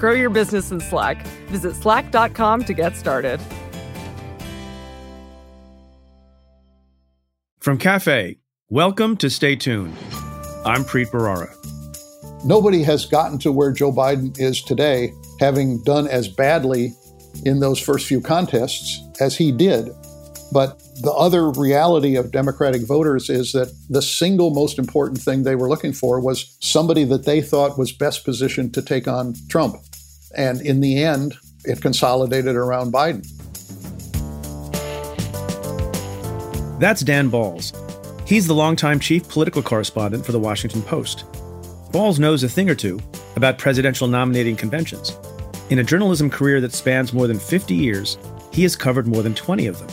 Grow your business in Slack. Visit slack.com to get started. From Cafe, welcome to Stay Tuned. I'm Preet Bharara. Nobody has gotten to where Joe Biden is today, having done as badly in those first few contests as he did. But the other reality of Democratic voters is that the single most important thing they were looking for was somebody that they thought was best positioned to take on Trump. And in the end, it consolidated around Biden. That's Dan Balz. He's the longtime chief political correspondent for the Washington Post. Balz knows a thing or two about presidential nominating conventions. In a journalism career that spans more than 50 years, he has covered more than 20 of them.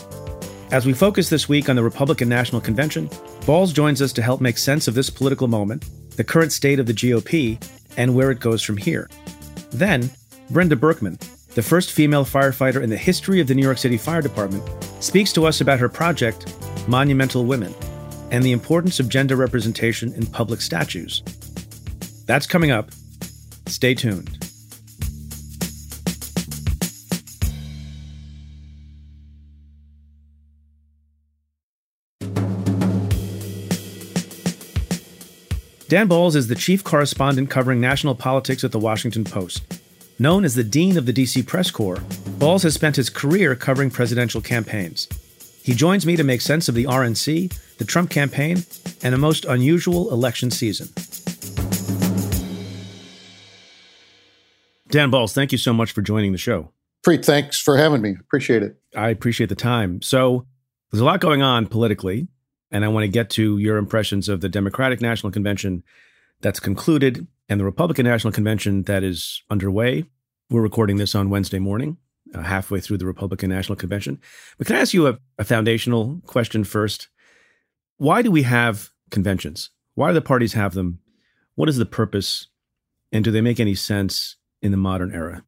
As we focus this week on the Republican National Convention, Balz joins us to help make sense of this political moment, the current state of the GOP, and where it goes from here. Then, Brenda Berkman, the first female firefighter in the history of the New York City Fire Department, speaks to us about her project, Monumental Women, and the importance of gender representation in public statues. That's coming up. Stay tuned. Dan Balz is the chief correspondent covering national politics at the Washington Post. Known as the dean of the DC press corps, Balz has spent his career covering presidential campaigns. He joins me to make sense of the RNC, the Trump campaign, and a most unusual election season. Dan Balz, thank you so much for joining the show. Preet, thanks for having me. Appreciate it. I appreciate the time. So, there's a lot going on politically, and I want to get to your impressions of the Democratic National Convention that's concluded and the Republican National Convention that is underway. We're recording this on Wednesday morning, uh, halfway through the Republican National Convention. But can I ask you a, a foundational question first? Why do we have conventions? Why do the parties have them? What is the purpose? And do they make any sense in the modern era?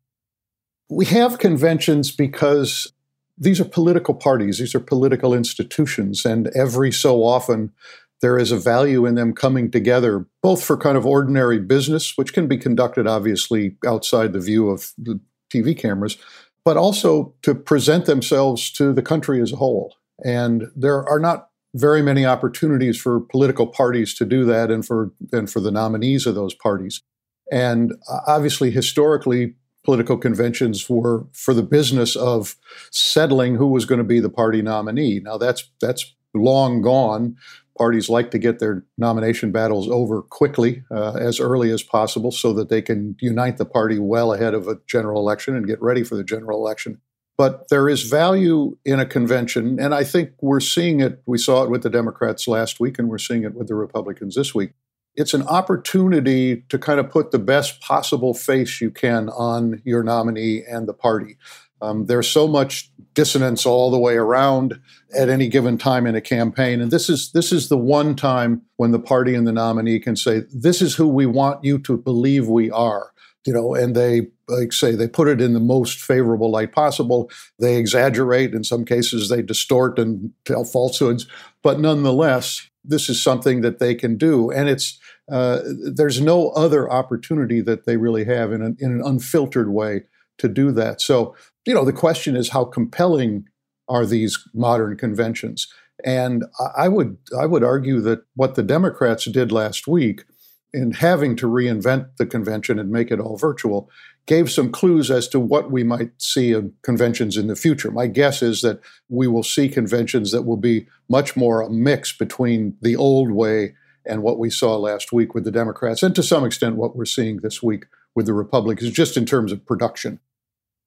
We have conventions because these are political parties, these are political institutions, and every so often there is a value in them coming together, both for kind of ordinary business, which can be conducted obviously outside the view of the TV cameras, but also to present themselves to the country as a whole. And there are not very many opportunities for political parties to do that and for and for the nominees of those parties. And uh, obviously historically political conventions were for the business of settling who was going to be the party nominee. Now that's that's long gone. Parties like to get their nomination battles over quickly, uh, as early as possible, so that they can unite the party well ahead of a general election and get ready for the general election. But there is value in a convention, and I think we're seeing it. We saw it with the Democrats last week, and we're seeing it with the Republicans this week it's an opportunity to kind of put the best possible face you can on your nominee and the party. Um, there's so much dissonance all the way around at any given time in a campaign, and this is this is the one time when the party and the nominee can say, "This is who we want you to believe we are." You know, and they like say they put it in the most favorable light possible. They exaggerate in some cases, they distort and tell falsehoods, but nonetheless, this is something that they can do, and it's uh, there's no other opportunity that they really have in an, in an unfiltered way to do that. So, you know, the question is how compelling are these modern conventions? And I would I would argue that what the Democrats did last week in having to reinvent the convention and make it all virtual gave some clues as to what we might see of conventions in the future. My guess is that we will see conventions that will be much more a mix between the old way and what we saw last week with the Democrats, and to some extent what we're seeing this week with the Republicans, just in terms of production.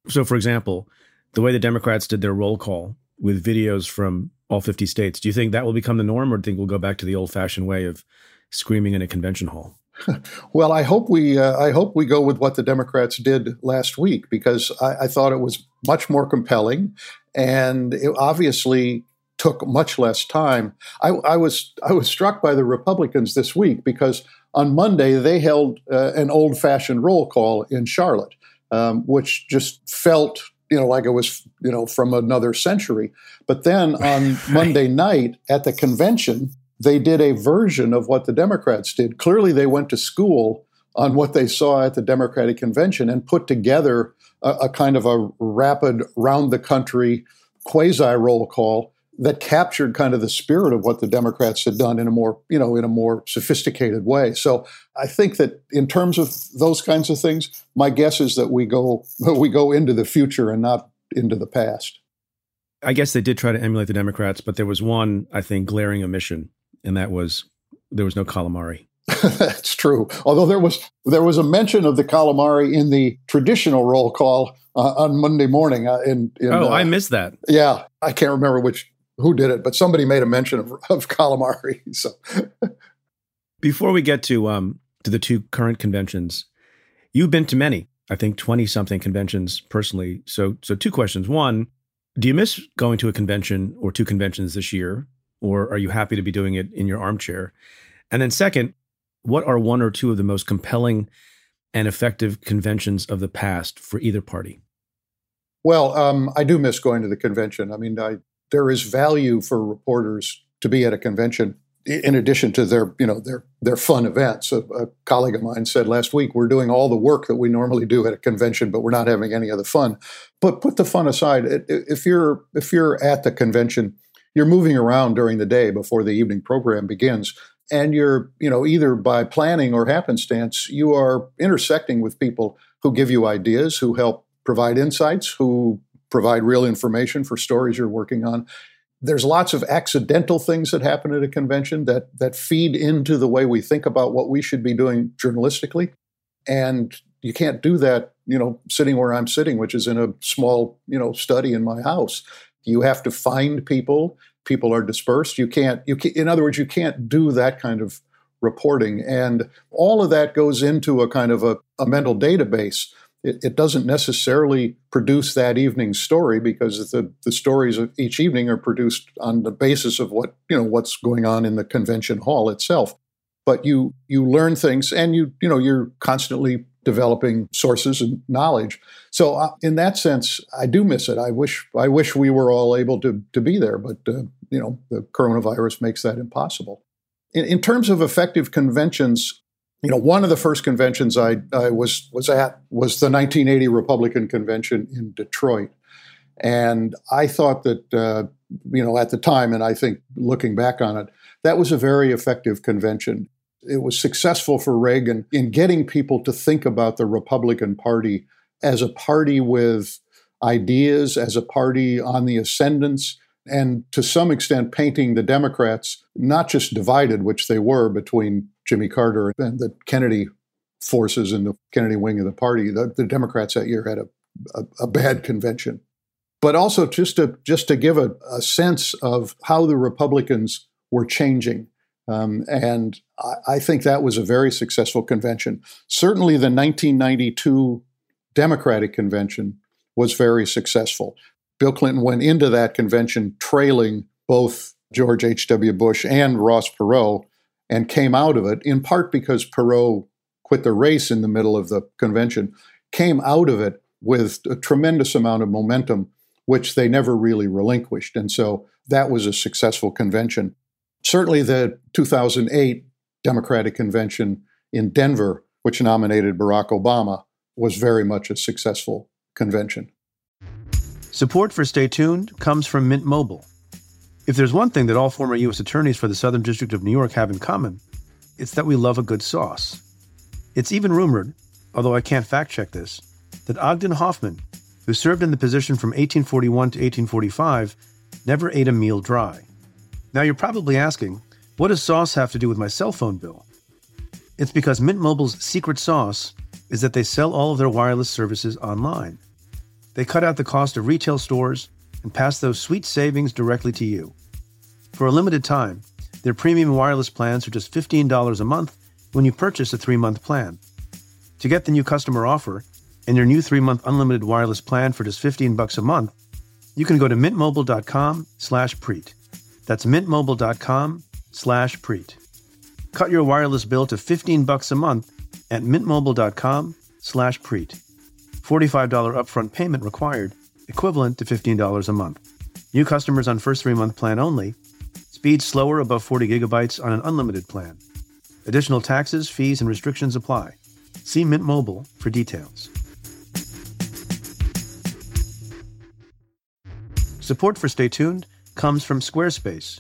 So, for example, the way the Democrats did their roll call with videos from all 50 states, do you think that will become the norm, or do you think we'll go back to the old fashioned way of screaming in a convention hall? well, I hope we uh, I hope we go with what the Democrats did last week because I, I thought it was much more compelling, and it obviously took much less time. I, I was I was struck by the Republicans this week because on Monday they held uh, an old fashioned roll call in Charlotte, um, which just felt you know like it was you know from another century. But then on Monday night at the convention they did a version of what the Democrats did. Clearly, they went to school on what they saw at the Democratic convention and put together a, a kind of a rapid, round the country quasi roll call that captured kind of the spirit of what the Democrats had done in a more, you know, in a more sophisticated way. So I think that in terms of those kinds of things, my guess is that we go we go into the future and not into the past. I guess they did try to emulate the Democrats, but there was one, I think, glaring omission and that was there was no calamari. That's true. Although there was there was a mention of the calamari in the traditional roll call uh, on Monday morning. Uh, in, in oh, uh, I missed that. Yeah, I can't remember which who did it, but somebody made a mention of, of calamari. So, before we get to um to the two current conventions, you've been to many. I think twenty something conventions personally. So, so two questions. One, do you miss going to a convention or two conventions this year? or are you happy to be doing it in your armchair? And then, second, what are one or two of the most compelling and effective conventions of the past for either party? Well, um, I do miss going to the convention. I mean, I, there is value for reporters to be at a convention in addition to their you know their their fun events. A, a, colleague of mine said last week we're doing all the work that we normally do at a convention but we're not having any of the fun. But put the fun aside if you're if you're at the convention you're moving around during the day before the evening program begins and you're you know either by planning or happenstance you are intersecting with people who give you ideas who help provide insights who provide real information for stories you're working on there's lots of accidental things that happen at a convention that that feed into the way we think about what we should be doing journalistically and you can't do that you know sitting where i'm sitting which is in a small you know study in my house you have to find people. People are dispersed. You can't. You can, in other words, you can't do that kind of reporting, and all of that goes into a kind of a, a mental database. It, it, doesn't necessarily produce that evening's story because the, the stories of each evening are produced on the basis of what you know what's going on in the convention hall itself. But you you learn things, and you you know you're constantly developing sources and knowledge. So uh, in that sense, I do miss it. I wish I wish we were all able to to be there, but uh, you know the coronavirus makes that impossible. In, in, terms of effective conventions, you know one of the first conventions I, I was was at was the 1980 Republican convention in Detroit, and I thought that uh, you know at the time, and I think looking back on it, that was a very effective convention. It was successful for Reagan in getting people to think about the Republican Party as a party with ideas, as a party on the ascendance, and to some extent painting the Democrats not just divided, which they were between Jimmy Carter and the Kennedy forces in the Kennedy wing of the party. The, the Democrats that year had a, a, a, bad convention. But also just to just to give a, a sense of how the Republicans were changing um, and I, I, think that was a very successful convention. Certainly, the 1992 Democratic convention was very successful. Bill Clinton went into that convention trailing both George H.W. Bush and Ross Perot and came out of it in part because Perot quit the race in the middle of the convention, came out of it with a tremendous amount of momentum, which they never really relinquished. And so that was a successful convention certainly the 2008 Democratic Convention in Denver, which nominated Barack Obama, was very much a successful convention. Support for Stay Tuned comes from Mint Mobile. If there's one thing that all former U.S. attorneys for the Southern District of New York have in common, it's that we love a good sauce. It's even rumored, although I can't fact check this, that Ogden Hoffman, who served in the position from 1841 to 1845, never ate a meal dry. Now you're probably asking, what does sauce have to do with my cell phone bill? It's because Mint Mobile's secret sauce is that they sell all of their wireless services online. They cut out the cost of retail stores and pass those sweet savings directly to you. For a limited time, their premium wireless plans are just $15 a month when you purchase a three month plan. To get the new customer offer and your new three month unlimited wireless plan for just 15 bucks a month, you can go to mintmobile.com slash preet. That's mintmobile.com slash preet. Cut your wireless bill to 15 bucks a month at mintmobile.com slash preet. $45 upfront payment required, equivalent to $15 a month. New customers on first three month plan only. Speed slower above 40 gigabytes on an unlimited plan. Additional taxes, fees, and restrictions apply. See Mint Mobile for details. Support for Stay Tuned comes from Squarespace.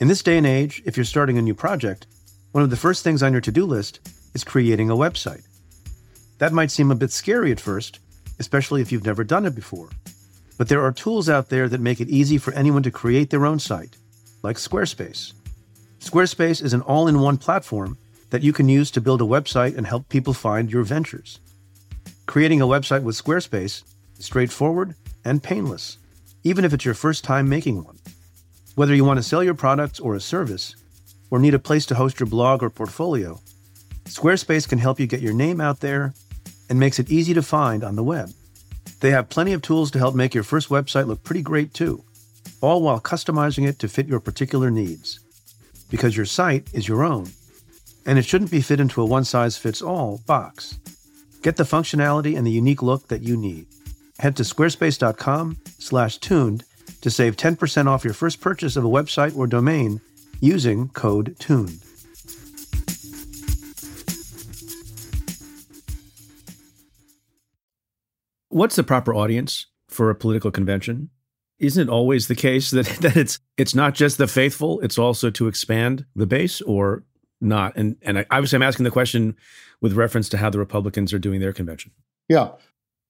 In this day and age, if you're starting a new project, one of the first things on your to do list is creating a website. That might seem a bit scary at first, especially if you've never done it before. But there are tools out there that make it easy for anyone to create their own site, like Squarespace. Squarespace is an all in one platform that you can use to build a website and help people find your ventures. Creating a website with Squarespace is straightforward and painless, even if it's your first time making one. Whether you want to sell your products or a service, or need a place to host your blog or portfolio, Squarespace can help you get your name out there and makes it easy to find on the web. They have plenty of tools to help make your first website look pretty great too, all while customizing it to fit your particular needs. Because your site is your own, and it shouldn't be fit into a one size fits all box. Get the functionality and the unique look that you need. Head to squarespace.com/tuned to save 10% off your first purchase of a website or domain using code TUNED. What's the proper audience for a political convention? Isn't it always the case that, that it's it's not just the faithful, it's also to expand the base or not? And and I, obviously I'm asking the question with reference to how the Republicans are doing their convention. Yeah.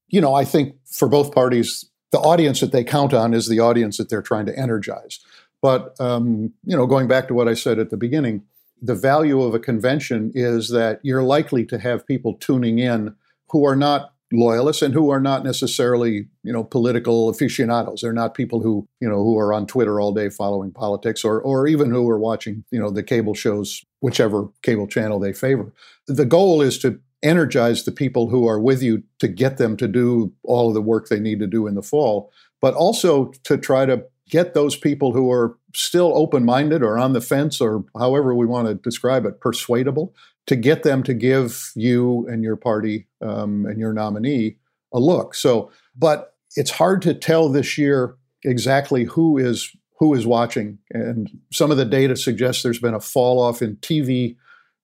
You know, I think for both parties, the audience that they count on is the audience that they're trying to energize. But um, you know, going back to what I said at the beginning, the value of a convention is that you're likely to have people tuning in who are not loyalists and who are not necessarily you know political aficionados. They're not people who you know who are on twitter all day following politics or or even who are watching you know the cable shows whichever cable channel they favor. The goal is to energize the people who are with you to get them to do all of the work they need to do in the fall but also to try to get those people who are still open-minded or on the fence or however we want to describe it persuadable to get them to give you and your party um, and your nominee a look. So, but it's hard to tell this year exactly who is who is watching, and some of the data suggests there's been a fall off in TV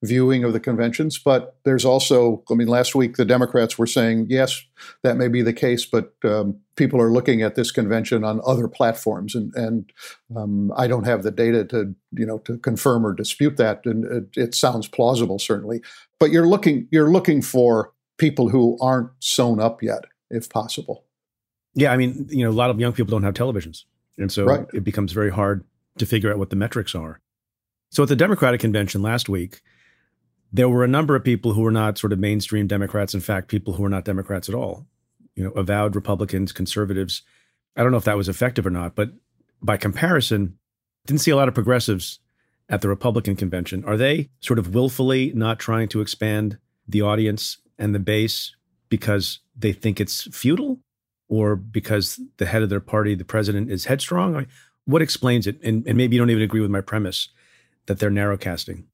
viewing of the conventions. But there's also, I mean, last week the Democrats were saying, yes, that may be the case, but um, people are looking at this convention on other platforms, and and um, I don't have the data to you know to confirm or dispute that, and it, it sounds plausible certainly. But you're looking you're looking for people who aren't sewn up yet, if possible. Yeah, I mean, you know, a lot of young people don't have televisions, and so right. it becomes very hard to figure out what the metrics are. So at the Democratic convention last week, there were a number of people who were not sort of mainstream Democrats. In fact, people who were not Democrats at all, you know, avowed Republicans, conservatives. I don't know if that was effective or not, but by comparison, didn't see a lot of progressives at the Republican convention. Are they sort of willfully not trying to expand the audience and the base because they think it's futile or because the head of their party, the president, is headstrong? What explains it? And, and maybe you don't even agree with my premise that they're narrowcasting.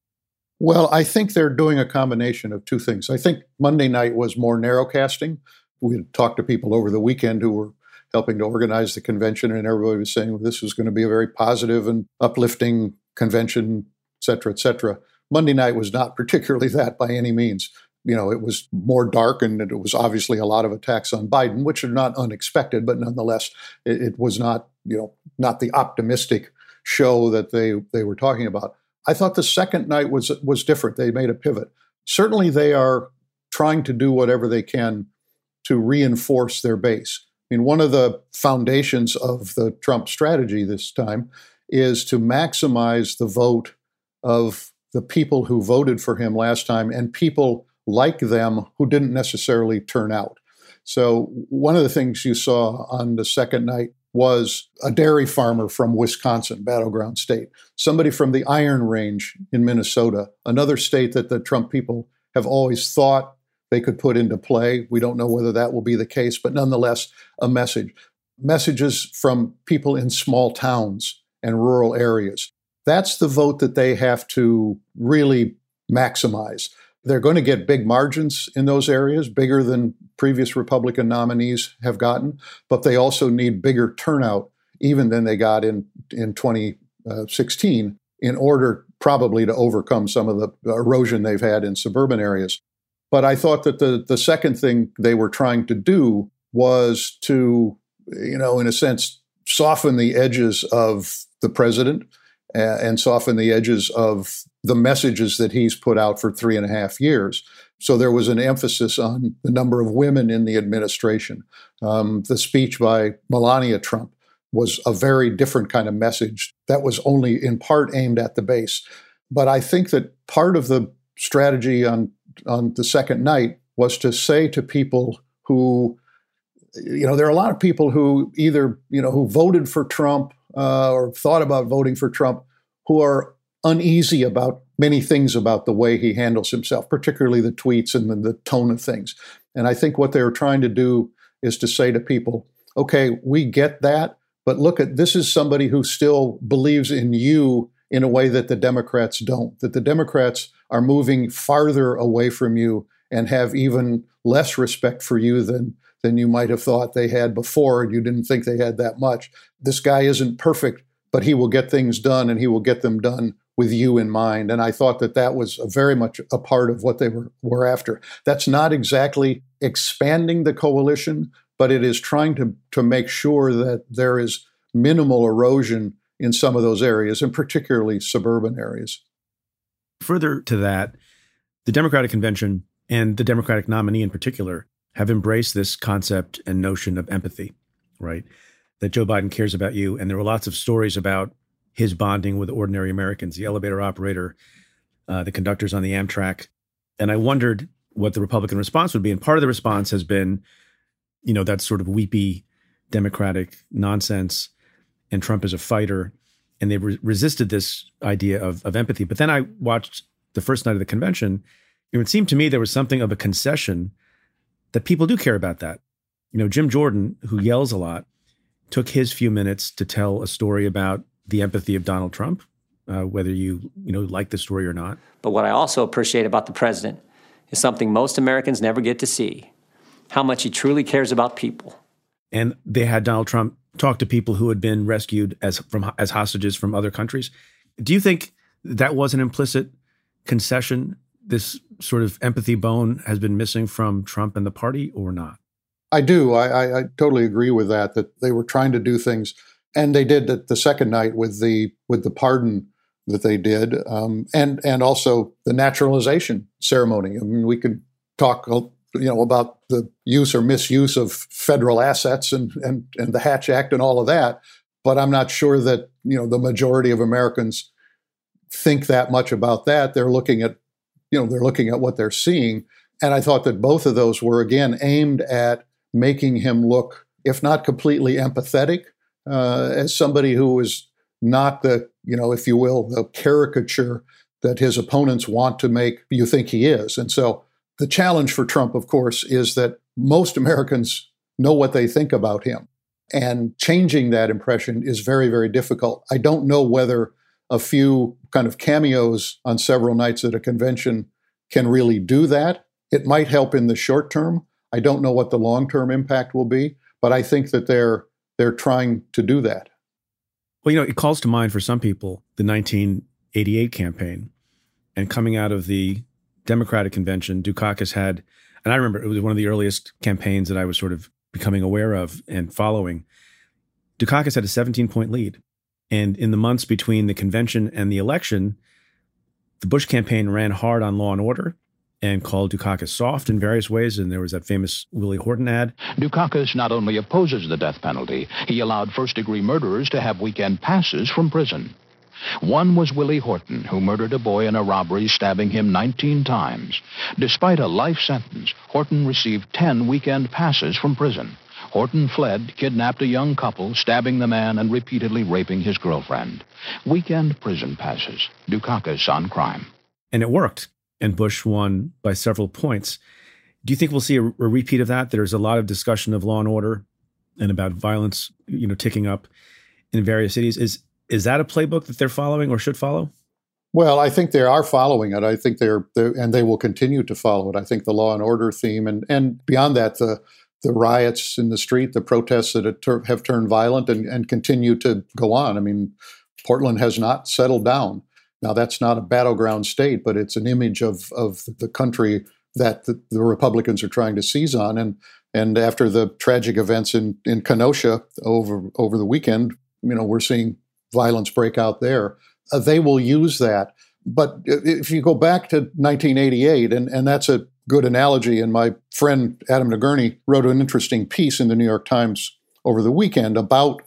Well, I think they're doing a combination of two things. I think Monday night was more narrowcasting. We had talked to people over the weekend who were helping to organize the convention, and everybody was saying well, this was going to be a very positive and uplifting convention, et cetera, et cetera. Monday night was not particularly that by any means. You know, it was more dark, and it was obviously a lot of attacks on Biden, which are not unexpected, but nonetheless, it, it was not, you know, not the optimistic show that they they were talking about. I thought the second night was was different. They made a pivot. Certainly, they are trying to do whatever they can to reinforce their base. I mean, one of the foundations of the Trump strategy this time is to maximize the vote of the people who voted for him last time and people like them who didn't necessarily turn out. So, one of the things you saw on the second night was a dairy farmer from Wisconsin, battleground state, somebody from the Iron Range in Minnesota, another state that the Trump people have always thought they could put into play. We don't know whether that will be the case, but nonetheless, a message. Messages from people in small towns and rural areas. That's the vote that they have to really maximize. They're going to get big margins in those areas, bigger than previous Republican nominees have gotten, but they also need bigger turnout even than they got in, in 2016 in order probably to overcome some of the erosion they've had in suburban areas. But I thought that the, the second thing they were trying to do was to, you know, in a sense, soften the edges of the president and soften the edges of the messages that he's put out for three and a half years. So there was an emphasis on the number of women in the administration. Um, the speech by Melania Trump was a very different kind of message that was only in part aimed at the base. But I think that part of the strategy on on the second night was to say to people who, you know, there are a lot of people who either you know who voted for Trump uh, or thought about voting for Trump who are uneasy about many things about the way he handles himself, particularly the tweets and the, the tone of things. And I think what they were trying to do is to say to people, okay, we get that, but look at this is somebody who still believes in you in a way that the Democrats don't, that the Democrats are moving farther away from you and have even less respect for you than than you might have thought they had before and you didn't think they had that much. This guy isn't perfect, but he will get things done and he will get them done with you in mind. And I thought that that was very much a part of what they were, were after. That's not exactly expanding the coalition, but it is trying to, to make sure that there is minimal erosion in some of those areas, and particularly suburban areas. Further to that, the Democratic Convention and the Democratic nominee in particular have embraced this concept and notion of empathy, right? That Joe Biden cares about you. And there were lots of stories about his bonding with ordinary Americans, the elevator operator, uh, the conductors on the Amtrak. And I wondered what the Republican response would be. And part of the response has been, you know, that sort of weepy Democratic nonsense. And Trump is a fighter. And they re- resisted this idea of, of empathy. But then I watched the first night of the convention. It would seem to me there was something of a concession that people do care about that. You know, Jim Jordan, who yells a lot, took his few minutes to tell a story about the empathy of Donald Trump, uh, whether you you know like the story or not. But what I also appreciate about the president is something most Americans never get to see: how much he truly cares about people. And they had Donald Trump talk to people who had been rescued as from as hostages from other countries. Do you think that was an implicit concession? This sort of empathy bone has been missing from Trump and the party, or not? I do. I, I, I totally agree with that. That they were trying to do things and they did it the second night with the with the pardon that they did, um, and and also the naturalization ceremony. I mean, we could talk, you know, about the use or misuse of federal assets and and and the Hatch Act and all of that, but I'm not sure that you know the majority of Americans think that much about that. They're looking at, you know, they're looking at what they're seeing, and I thought that both of those were again aimed at making him look, if not completely empathetic, uh, as somebody who was not the, you know, if you will, the caricature that his opponents want to make you think he is. And so the challenge for Trump, of course, is that most Americans know what they think about him. And changing that impression is very, very difficult. I don't know whether a few kind of cameos on several nights at a convention can really do that. It might help in the short term. I don't know what the long term impact will be, but I think that they're they're trying to do that. Well, you know, it calls to mind for some people the 1988 campaign and coming out of the Democratic convention, Dukakis had, and I remember it was one of the earliest campaigns that I was sort of becoming aware of and following. Dukakis had a 17 point lead. And in the months between the convention and the election, the Bush campaign ran hard on law and order and called Dukakis soft in various ways. And there was that famous Willie Horton ad. Dukakis not only opposes the death penalty, he allowed first degree murderers to have weekend passes from prison. One was Willie Horton, who murdered a boy in a robbery, stabbing him 19 times. Despite a life sentence, Horton received 10 weekend passes from prison. Horton fled, kidnapped a young couple, stabbing the man and repeatedly raping his girlfriend. Weekend prison passes. Dukakis on crime. And it worked. And Bush won by several points. Do you think we'll see a, a repeat of that? There's a lot of discussion of law and order and about violence, you know, ticking up in various cities. Is is that a playbook that they're following or should follow? Well, I think they are following it. I think they're, they're, and they will continue to follow it. I think the law and order theme, and and beyond that, the the riots in the street, the protests that have turned violent and, and continue to go on. I mean, Portland has not settled down. Now, that's not a battleground state, but it's an image of of the country that the, the Republicans are trying to seize on. And and after the tragic events in in Kenosha over over the weekend, you know, we're seeing violence break out there. Uh, they will use that. But if you go back to 1988, and, and that's a good analogy, and my friend Adam Nagourney wrote an interesting piece in the New York Times over the weekend about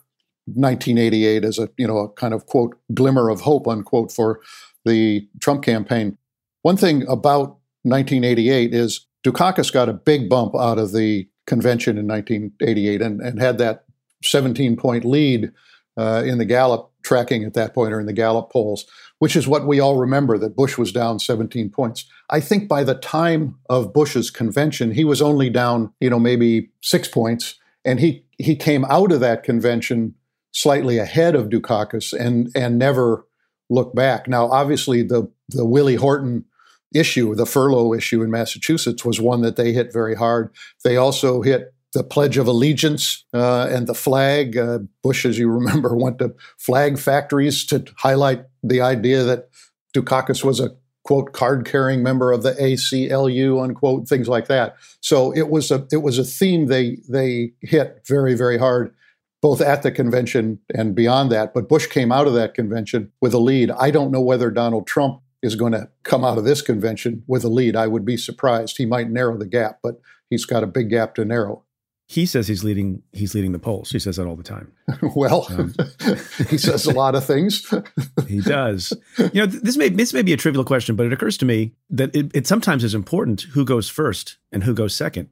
1988 as a you know a kind of quote glimmer of hope unquote for the Trump campaign. One thing about 1988 is Dukakis got a big bump out of the convention in 1988 and, and had that 17 point lead uh, in the Gallup tracking at that point or in the Gallup polls, which is what we all remember that Bush was down 17 points. I think by the time of Bush's convention, he was only down, you know, maybe six points. And he, he came out of that convention slightly ahead of Dukakis and, and never looked back. Now, obviously, the, the Willie Horton issue, the furlough issue in Massachusetts, was one that they hit very hard. They also hit the Pledge of Allegiance uh, and the flag. Uh, Bush, as you remember, went to flag factories to highlight the idea that Dukakis was a quote card carrying member of the ACLU unquote things like that. So it was a it was a theme they they hit very very hard both at the convention and beyond that. But Bush came out of that convention with a lead. I don't know whether Donald Trump is going to come out of this convention with a lead. I would be surprised. He might narrow the gap, but he's got a big gap to narrow he says he's leading he's leading the polls. He says that all the time. well, um, he says a lot of things. he does. You know, this may this may be a trivial question, but it occurs to me that it, it sometimes is important who goes first and who goes second.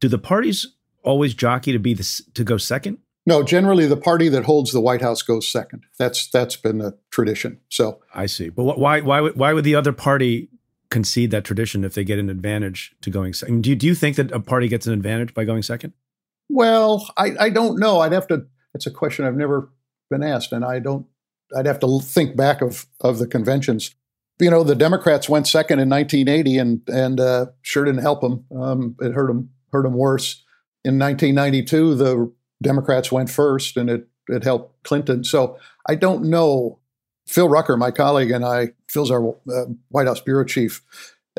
Do the parties always jockey to be the, to go second? No, generally the party that holds the White House goes second. That's that's been the tradition. So I see. But why why why would the other party concede that tradition if they get an advantage to going second. Do you, do you think that a party gets an advantage by going second? Well, I, I don't know. I'd have to. It's a question I've never been asked, and I don't. I'd have to think back of of the conventions. You know, the Democrats went second in 1980, and and uh, sure didn't help them. Um, it hurt them hurt them worse. In 1992, the Democrats went first, and it it helped Clinton. So I don't know Phil Rucker, my colleague, and I, Phil's our uh, White House bureau chief.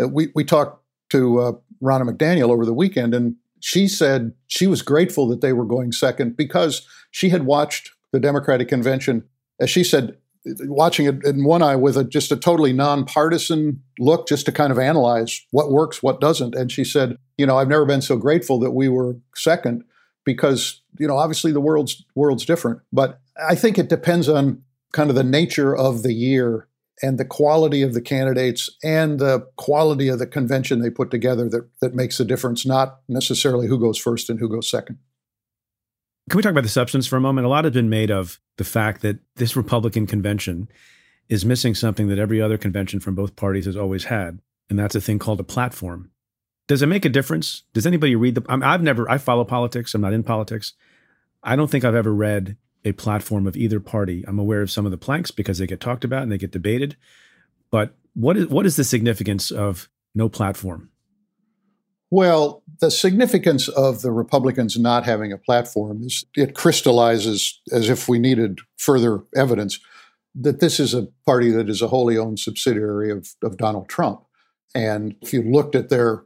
Uh, we we talked to uh, Ronna McDaniel over the weekend, and she said she was grateful that they were going second because she had watched the Democratic convention, as she said, watching it in one eye with a, just a totally nonpartisan look, just to kind of analyze what works, what doesn't. And she said, you know, I've never been so grateful that we were second because you know obviously the world's world's different, but I think it depends on kind of the nature of the year and the quality of the candidates and the quality of the convention they put together that, that makes a difference, not necessarily who goes first and who goes second. Can we talk about the substance for a moment? A lot has been made of the fact that this Republican convention is missing something that every other convention from both parties has always had, and that's a thing called a platform. Does it make a difference? Does anybody read the? I have never. I follow politics. I'm not in politics. I don't think I've ever read a platform of either party. I'm aware of some of the planks because they get talked about and they get debated. But what is what is the significance of no platform? Well, the significance of the Republicans not having a platform is it crystallizes as if we needed further evidence that this is a party that is a wholly owned subsidiary of, of Donald Trump. And if you looked at their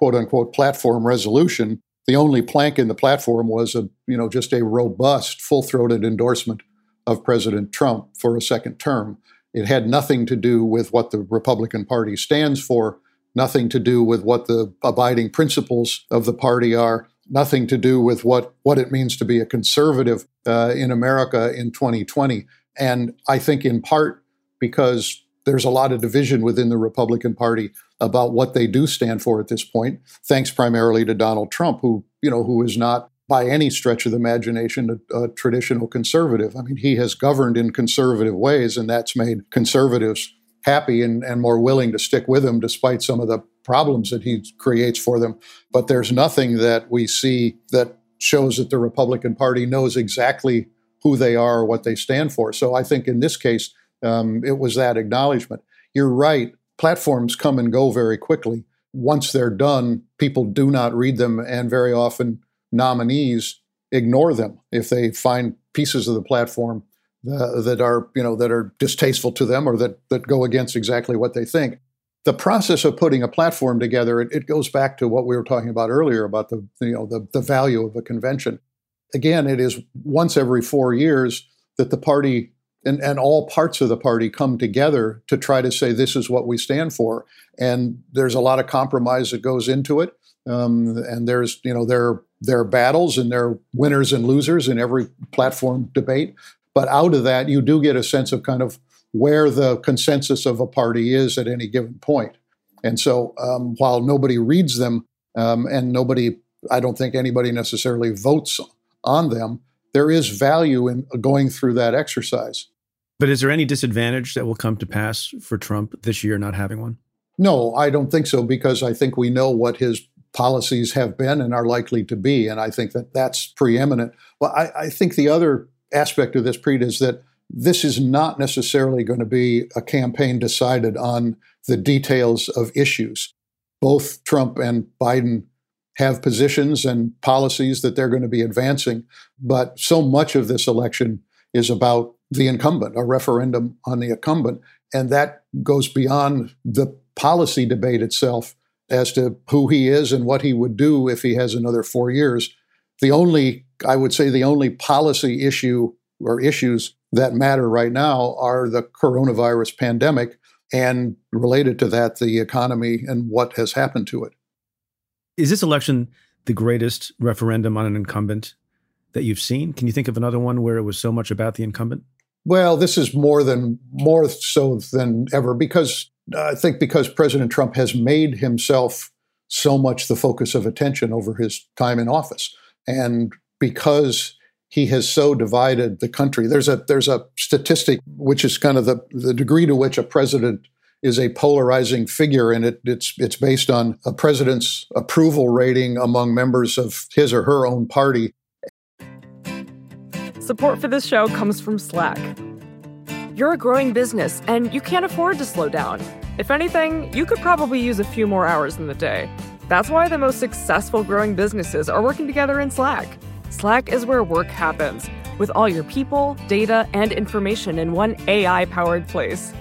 quote unquote platform resolution, the only plank in the platform was a you know just a robust, full-throated endorsement of President Trump for a second term. It had nothing to do with what the Republican Party stands for, nothing to do with what the abiding principles of the party are, nothing to do with what, what it means to be a conservative uh, in America in 2020. And I think in part because there's a lot of division within the Republican Party about what they do stand for at this point, thanks primarily to Donald Trump, who, you know, who is not by any stretch of the imagination, a, a, traditional conservative. I mean, he has governed in conservative ways, and that's made conservatives happy and, and more willing to stick with him despite some of the problems that he creates for them. But there's nothing that we see that shows that the Republican Party knows exactly who they are or what they stand for. So I think in this case, um, it was that acknowledgement. You're right. Platforms come and go very quickly. Once they're done, people do not read them, and very often nominees ignore them if they find pieces of the platform uh, that are you know that are distasteful to them or that that go against exactly what they think. The process of putting a platform together it, it goes back to what we were talking about earlier about the you know the, the value of a convention. Again, it is once every four years that the party and, and all parts of the party come together to try to say this is what we stand for. And there's a lot of compromise that goes into it. Um, and there's you know there there are battles and there are winners and losers in every platform debate. But out of that, you do get a sense of kind of where the consensus of a party is at any given point. And so um, while nobody reads them um, and nobody, I don't think anybody necessarily votes on them, there is value in going through that exercise. But is there any disadvantage that will come to pass for Trump this year not having one? No, I don't think so because I think we know what his policies have been and are likely to be. And I think that that's preeminent. Well, I, I think the other aspect of this, Preet, is that this is not necessarily going to be a campaign decided on the details of issues. Both Trump and Biden have positions and policies that they're going to be advancing. But so much of this election is about the incumbent, a referendum on the incumbent. And that goes beyond the policy debate itself as to who he is and what he would do if he has another four years. The only, I would say, the only policy issue or issues that matter right now are the coronavirus pandemic and related to that, the economy and what has happened to it. Is this election the greatest referendum on an incumbent that you've seen? Can you think of another one where it was so much about the incumbent? Well, this is more than more so than ever because I think because President Trump has made himself so much the focus of attention over his time in office, and because he has so divided the country. There's a there's a statistic which is kind of the the degree to which a president is a polarizing figure, and it, it's it's based on a president's approval rating among members of his or her own party. Support for this show comes from Slack. You're a growing business, and you can't afford to slow down. If anything, you could probably use a few more hours in the day. That's why the most successful growing businesses are working together in Slack. Slack is where work happens, with all your people, data, and information in one AI powered place.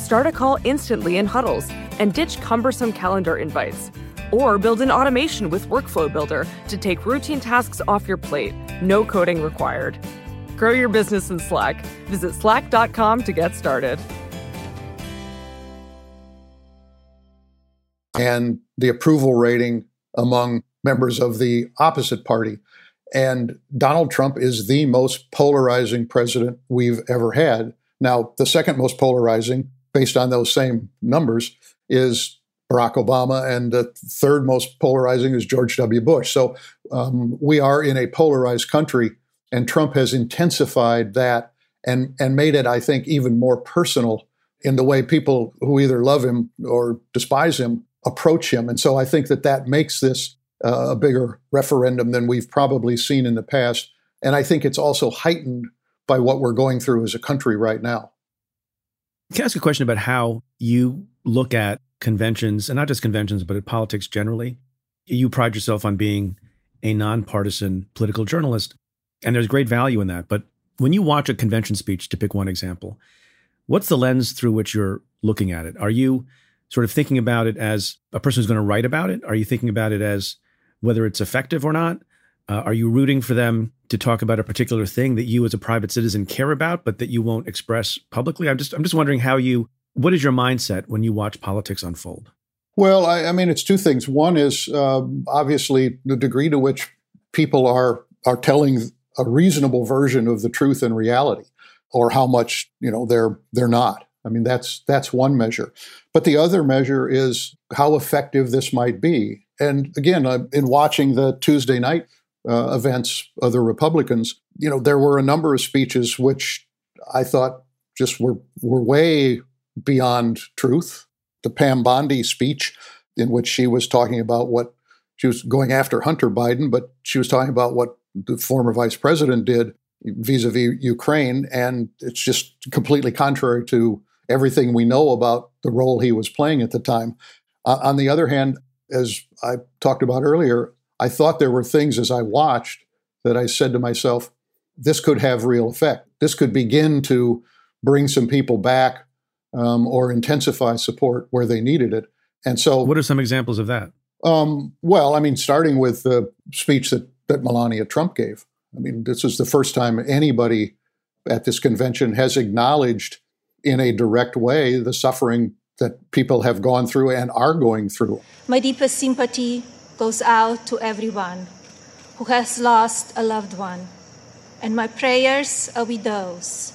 Start a call instantly in huddles and ditch cumbersome calendar invites. Or build an automation with Workflow Builder to take routine tasks off your plate. No coding required. Grow your business in Slack. Visit slack.com to get started. And the approval rating among members of the opposite party. And Donald Trump is the most polarizing president we've ever had. Now, the second most polarizing based on those same numbers is Barack Obama, and the third most polarizing is George W. Bush. So um, we are in a polarized country, and Trump has intensified that and and made it, I think, even more personal in the way people who either love him or despise him approach him. And so I think that that makes this uh, a bigger referendum than we've probably seen in the past. And I think it's also heightened by what we're going through as a country right now. Can I ask a question about how you look at conventions, and not just conventions, but at politics generally? You pride yourself on being a nonpartisan political journalist, and there's great value in that. But when you watch a convention speech, to pick one example, what's the lens through which you're looking at it? Are you sort of thinking about it as a person who's going to write about it? Are you thinking about it as whether it's effective or not? Uh, are you rooting for them to talk about a particular thing that you as a private citizen care about, but that you won't express publicly? I'm just I'm just wondering how you what is your mindset when you watch politics unfold? Well, I, I mean, it's two things. One is um, obviously the degree to which people are are telling a reasonable version of the truth and reality, or how much you know they're they're not. I mean, that's that's one measure. But the other measure is how effective this might be. And again, uh, in watching the Tuesday night uh, events, other Republicans, you know, there were a number of speeches which I thought just were were way beyond truth. The Pam Bondi speech, in which she was talking about what she was going after Hunter Biden, but she was talking about what the former vice president did vis-a-vis Ukraine, and it's just completely contrary to everything we know about the role he was playing at the time. Uh, on the other hand, as I talked about earlier, I thought there were things as I watched that I said to myself, this could have real effect. This could begin to bring some people back um, or intensify support where they needed it. And so, what are some examples of that? Um, well, I mean, starting with the speech that, that Melania Trump gave. I mean, this is the first time anybody at this convention has acknowledged in a direct way the suffering that people have gone through and are going through. My deepest sympathy goes out to everyone who has lost a loved one, and my prayers are with those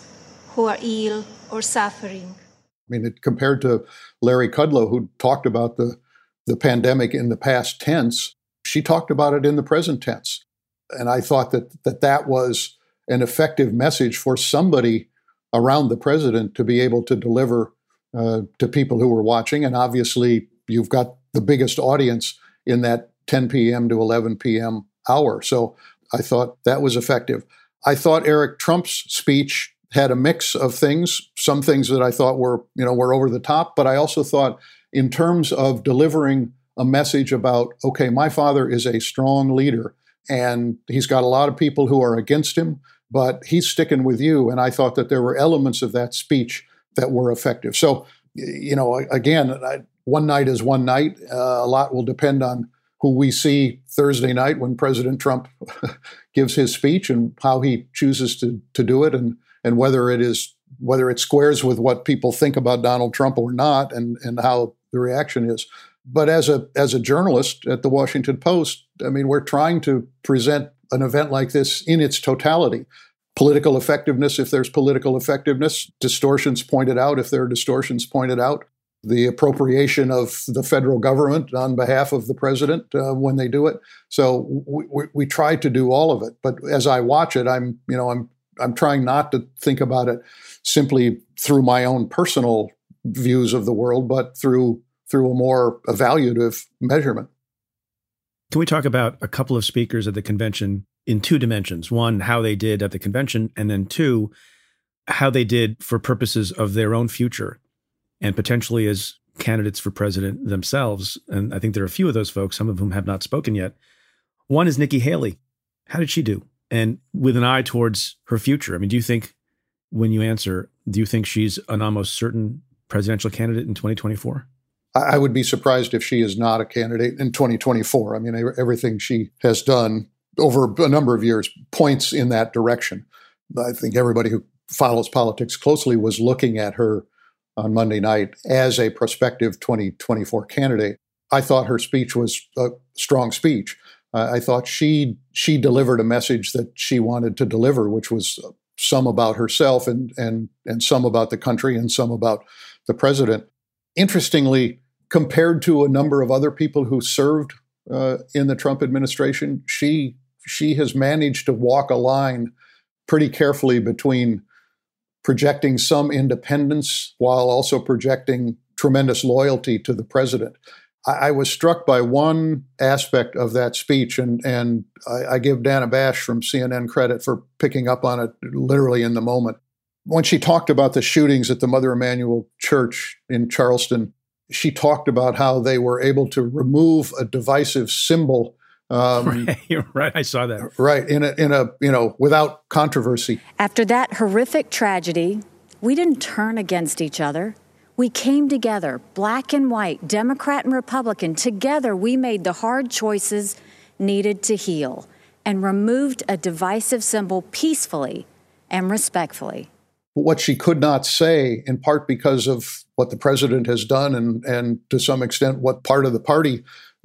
who are ill or suffering. I mean, it, compared to Larry Kudlow, who talked about the, the pandemic in the past tense, she talked about it in the present tense. And I thought that that, that was an effective message for somebody around the president to be able to deliver uh, to people who were watching. And obviously, you've got the biggest audience in that 10 p.m. to 11 p.m. hour. So I thought that was effective. I thought Eric Trump's speech had a mix of things, some things that I thought were, you know, were over the top, but I also thought in terms of delivering a message about, okay, my father is a strong leader and he's got a lot of people who are against him, but he's sticking with you. And I thought that there were elements of that speech that were effective. So, you know, again, one night is one night. Uh, a lot will depend on who we see Thursday night when President Trump gives his speech and how he chooses to to do it, and and whether it is whether it squares with what people think about Donald Trump or not, and and how the reaction is. But as a as a journalist at the Washington Post, I mean, we're trying to present an event like this in its totality. Political effectiveness, if there's political effectiveness, distortions pointed out, if there are distortions pointed out, the appropriation of the federal government on behalf of the president uh, when they do it. So we, we, we, try to do all of it. But as I watch it, I'm you know I'm I'm trying not to think about it simply through my own personal views of the world, but through through a more evaluative measurement. Can we talk about a couple of speakers at the convention in two dimensions? One, how they did at the convention, and then two, how they did for purposes of their own future and potentially as candidates for president themselves. And I think there are a few of those folks, some of whom have not spoken yet. One is Nikki Haley. How did she do? And with an eye towards her future, I mean, do you think, when you answer, do you think she's an almost certain presidential candidate in 2024? I would be surprised if she is not a candidate in 2024. I mean, everything she has done over a number of years points in that direction. I think everybody who follows politics closely was looking at her on Monday night as a prospective 2024 candidate. I thought her speech was a strong speech. I thought she she delivered a message that she wanted to deliver, which was some about herself and and and some about the country and some about the president. Interestingly, compared to a number of other people who served uh, in the Trump administration, she she has managed to walk a line pretty carefully between projecting some independence while also projecting tremendous loyalty to the president. I, I was struck by one aspect of that speech, and, and I, I give Dana Bash from CNN credit for picking up on it literally in the moment. When she talked about the shootings at the Mother Emanuel Church in Charleston, she talked about how they were able to remove a divisive symbol um, right, right, I saw that. Right, in a, in a, you know, without controversy. After that horrific tragedy, we didn't turn against each other. We came together, black and white, Democrat and Republican. Together, we made the hard choices needed to heal and removed a divisive symbol peacefully and respectfully. What she could not say, in part because of what the president has done and, and to some extent what part of the party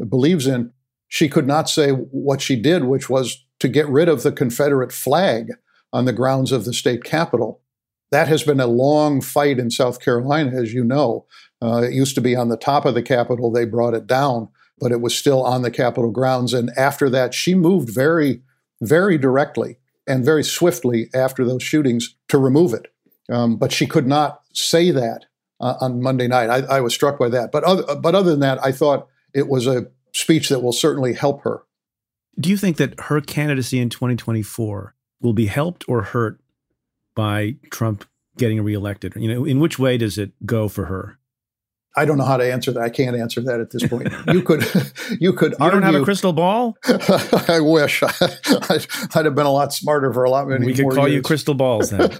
believes in, she could not say what she did, which was to get rid of the Confederate flag on the grounds of the state capitol. That has been a long fight in South Carolina, as you know. Uh, it used to be on the top of the Capitol. They brought it down, but it was still on the Capitol grounds. And after that, she moved very very directly and very swiftly after those shootings to remove it. Um, but she could not say that uh, on Monday night. I, I, was struck by that. But other, but other than that, I thought it was a speech that will certainly help her. Do you think that her candidacy in 2024 will be helped or hurt by Trump getting reelected? You know, in which way does it go for her? I don't know how to answer that. I can't answer that at this point. You could, you could. You argue, don't have a crystal ball. I wish. I'd, I'd, have been a lot smarter for a lot many. We could call years. you crystal balls then. Um,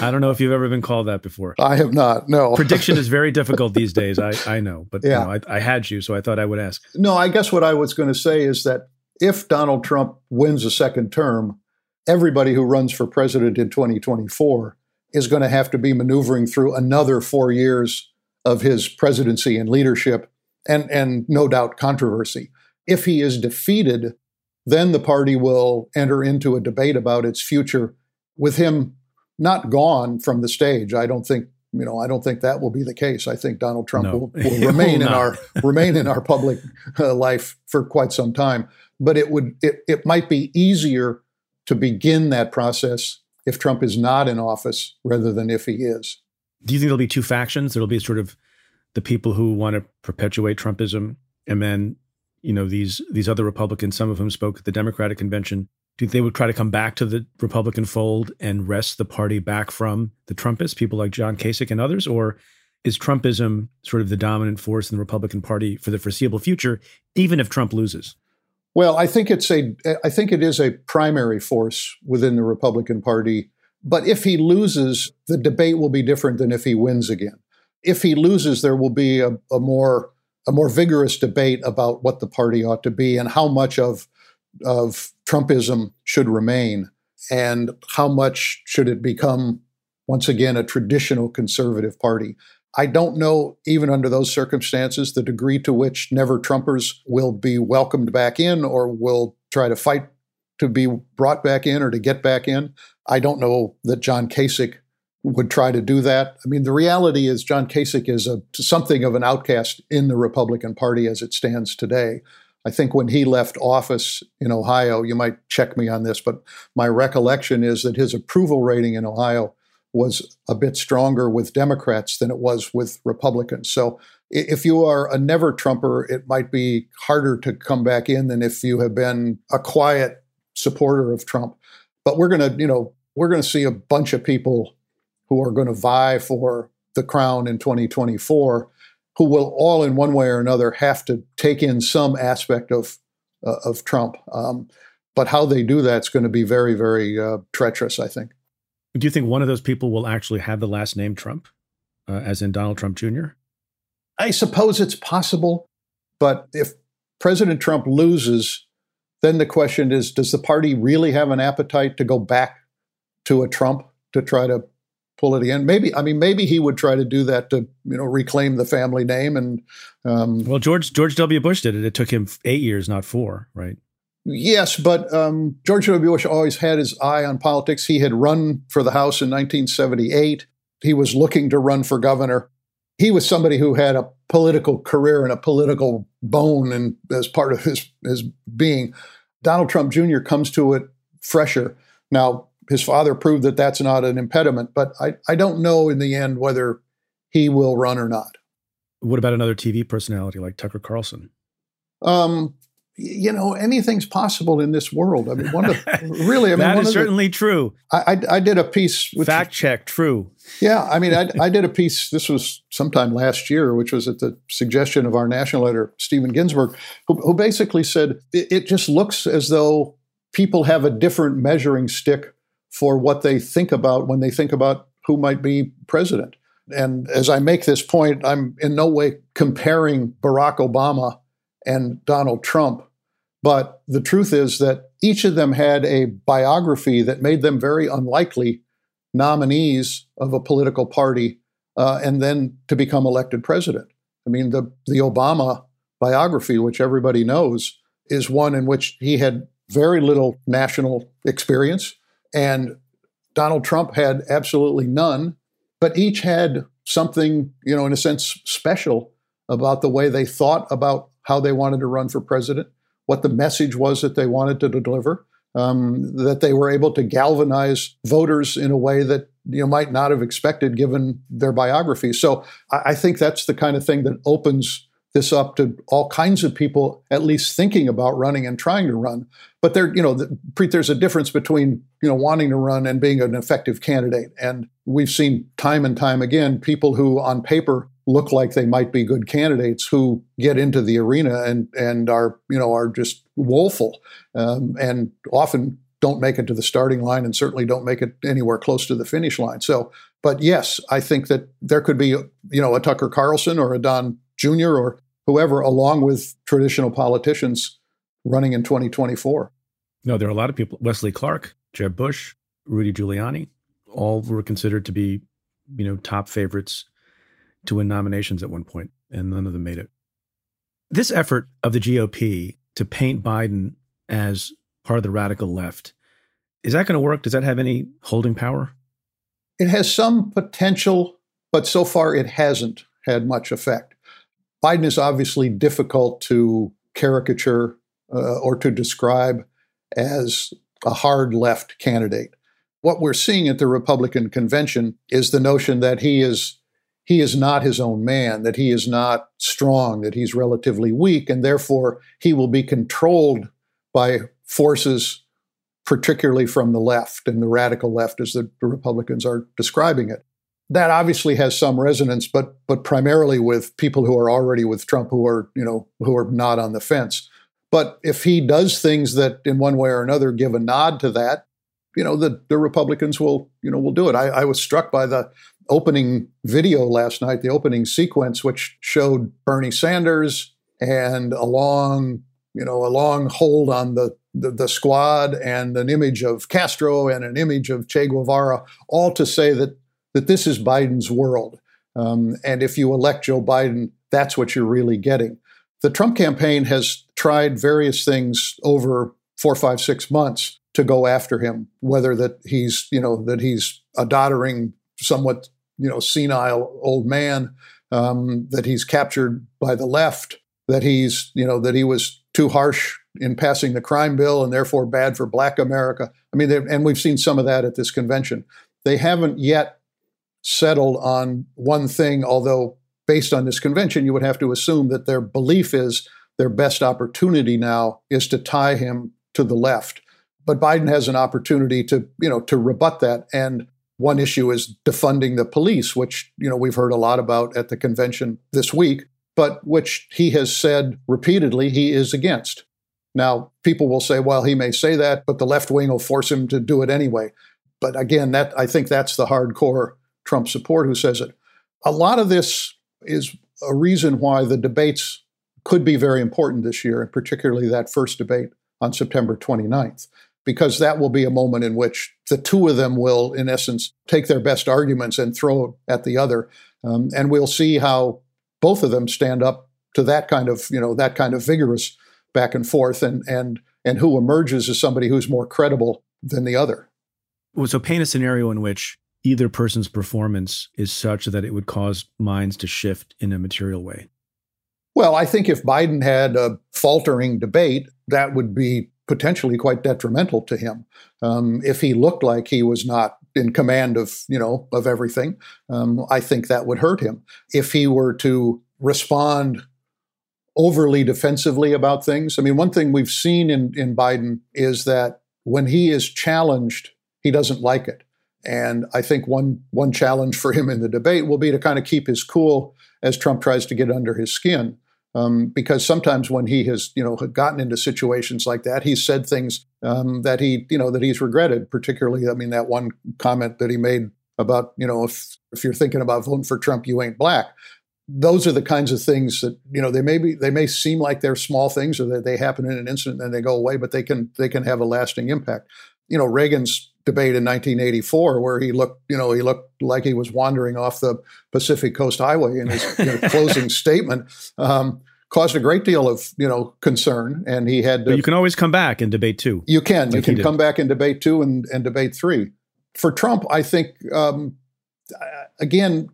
I don't know if you've ever been called that before. I have not. No. Prediction is very difficult these days. I I know, but yeah. You know, I, I had you, so I thought I would ask. No, I guess what I was going to say is that if Donald Trump wins a second term, everybody who runs for president in 2024 is going to have to be maneuvering through another four years of his presidency and leadership, and, and no doubt controversy. If he is defeated, then the party will enter into a debate about its future with him not gone from the stage. I don't think you know I don't think that will be the case. I think Donald Trump no. will, will, remain in our remain in our public uh, life for quite some time. But it would it, it might be easier to begin that process if Trump is not in office rather than if he is. Do you think there'll be two factions? There'll be sort of the people who want to perpetuate Trumpism, and then you know these these other Republicans, some of whom spoke at the Democratic convention. Do you think they would try to come back to the Republican fold and wrest the party back from the Trumpists, people like John Kasich and others, or is Trumpism sort of the dominant force in the Republican Party for the foreseeable future, even if Trump loses? Well, I think it's a I think it is a primary force within the Republican Party. But if he loses, the debate will be different than if he wins again. If he loses, there will be a, a more a more vigorous debate about what the party ought to be and how much of of Trumpism should remain and how much should it become once again a traditional conservative party. I don't know, even under those circumstances, the degree to which never Trumpers will be welcomed back in or will try to fight to be brought back in or to get back in. I don't know that John Kasich would try to do that. I mean, the reality is John Kasich is a, something of an outcast in the Republican Party as it stands today. I think when he left office in Ohio, you might check me on this, but my recollection is that his approval rating in Ohio was a bit stronger with Democrats than it was with Republicans. So if you are a never Trumper, it might be harder to come back in than if you have been a quiet supporter of Trump. But we're going to, you know, we're going to see a bunch of people who are going to vie for the crown in 2024 who will all in one way or another have to take in some aspect of uh, of Trump. Um, but how they do that's going to be very, very uh, treacherous, I think. Do you think one of those people will actually have the last name Trump, uh, as in Donald Trump Jr.? I suppose it's possible, but if President Trump loses, then the question is does the party really have an appetite to go back to a Trump to try to pull it again? Maybe, I mean, maybe he would try to do that to, you know, reclaim the family name. And um, well, George George W. Bush did it. It took him eight years, not four, right? Yes, but um, George W. Bush always had his eye on politics. He had run for the House in 1978. He was looking to run for governor. He was somebody who had a political career and a political bone and as part of his, his being. Donald Trump Jr. comes to it fresher. Now, his father proved that that's not an impediment, but I, I don't know in the end whether he will run or not. What about another TV personality like Tucker Carlson? Um, you know anything's possible in this world. I mean, one of really, I mean, that is certainly the, true. I, I, I, did a piece. Which, Fact check, true. Yeah, I mean, I, I did a piece. This was sometime last year, which was at the suggestion of our national editor Steven Ginsburg, who, who basically said it, it just looks as though people have a different measuring stick for what they think about when they think about who might be president. And as I make this point, I'm in no way comparing Barack Obama and Donald Trump. But the truth is that each of them had a biography that made them very unlikely nominees of a political party uh, and then to become elected president. I mean, the, the Obama biography, which everybody knows, is one in which he had very little national experience, and Donald Trump had absolutely none, but each had something, you know, in a sense, special about the way they thought about how they wanted to run for president, what the message was that they wanted to deliver. Um, that they were able to galvanize voters in a way that you might not have expected given their biography. So I, I think that's the kind of thing that opens this up to all kinds of people at least thinking about running and trying to run. But there, you know, the, there's a difference between you know wanting to run and being an effective candidate. And we've seen time and time again people who on paper look like they might be good candidates who get into the arena and and are you know are just woeful um, and often don't make it to the starting line and certainly don't make it anywhere close to the finish line. So, but yes, I think that there could be you know a Tucker Carlson or a Don Jr. or whoever, along with traditional politicians running in 2024. No, there are a lot of people. Wesley Clark, Jeb Bush, Rudy Giuliani, all were considered to be, you know, top favorites to win nominations at one point, and none of them made it. This effort of the GOP to paint Biden as part of the radical left, is that going to work? Does that have any holding power? It has some potential, but so far it hasn't had much effect. Biden is obviously difficult to caricature uh, or to describe as a hard left candidate. What we're seeing at the Republican convention is the notion that he is he is not his own man, that he is not strong, that he's relatively weak, and therefore he will be controlled by forces, particularly from the left and the radical left, as the, the Republicans are describing it that obviously has some resonance, but but primarily with people who are already with Trump, who are you know who are not on the fence. But if he does things that, in one way or another, give a nod to that, you know, the the Republicans will you know will do it. I, I was struck by the opening video last night, the opening sequence, which showed Bernie Sanders and a long you know a long hold on the the, the, squad and an image of Castro and an image of Che Guevara, all to say that that this is Biden's world. Um, and if you elect Joe Biden, that's what you're really getting. The Trump campaign has tried various things over four, five, six months to go after him, whether that he's, you know, that he's a doddering, somewhat, you know, senile old man, um, that he's captured by the left, that he's, you know, that he was too harsh in passing the crime bill and therefore bad for black America. I mean, and we've seen some of that at this convention. They haven't yet settled on one thing, although based on this convention, you would have to assume that their belief is their best opportunity now is to tie him to the left. But Biden has an opportunity to, you know, to rebut that. And one issue is defunding the police, which, you know, we've heard a lot about at the convention this week, but which he has said repeatedly he is against. Now, people will say, well, he may say that, but the left wing will force him to do it anyway. But again, that I think that's the hardcore Trump support who says it. A lot of this is a reason why the debates could be very important this year, and particularly that first debate on September 29th, because that will be a moment in which the two of them will, in essence, take their best arguments and throw at the other. Um, and we'll see how both of them stand up to that kind of, you know, that kind of vigorous back and forth and and and who emerges as somebody who's more credible than the other. Well, so paint a scenario in which either person's performance is such that it would cause minds to shift in a material way? Well, I think if Biden had a faltering debate, that would be potentially quite detrimental to him. Um, if he looked like he was not in command of, you know, of everything, um, I think that would hurt him. If he were to respond overly defensively about things, I mean, one thing we've seen in, in Biden is that when he is challenged, he doesn't like it. And I think one one challenge for him in the debate will be to kind of keep his cool as Trump tries to get under his skin. Um, because sometimes when he has, you know, gotten into situations like that, he's said things um, that he, you know, that he's regretted. Particularly, I mean, that one comment that he made about, you know, if if you're thinking about voting for Trump, you ain't black. Those are the kinds of things that you know they may be they may seem like they're small things or that they happen in an instant and they go away, but they can they can have a lasting impact. You know, Reagan's debate in 1984 where he looked, you know, he looked like he was wandering off the Pacific Coast Highway in his you know, closing statement. Um, caused a great deal of you know concern, and he had. To, but you can always come back in debate two. You can. Like you can come back in debate two and, and debate three. For Trump, I think um, again,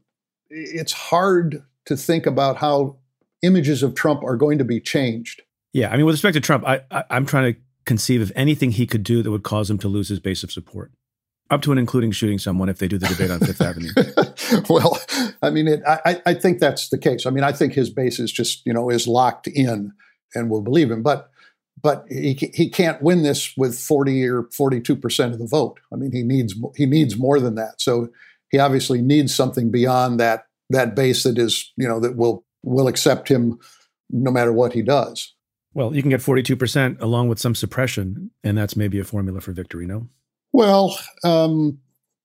it's hard to think about how images of Trump are going to be changed. Yeah, I mean, with respect to Trump, I, I I'm trying to conceive of anything he could do that would cause him to lose his base of support up to and including shooting someone if they do the debate on Fifth Avenue. well, I mean, it, I, I think that's the case. I mean, I think his base is just you know is locked in and will believe him, but but he he can't win this with forty or forty two percent of the vote. I mean, he needs he needs more than that. So he obviously needs something beyond that that base that is you know that will will accept him no matter what he does. Well, you can get 42% along with some suppression, and that's maybe a formula for victory, no? Well, um,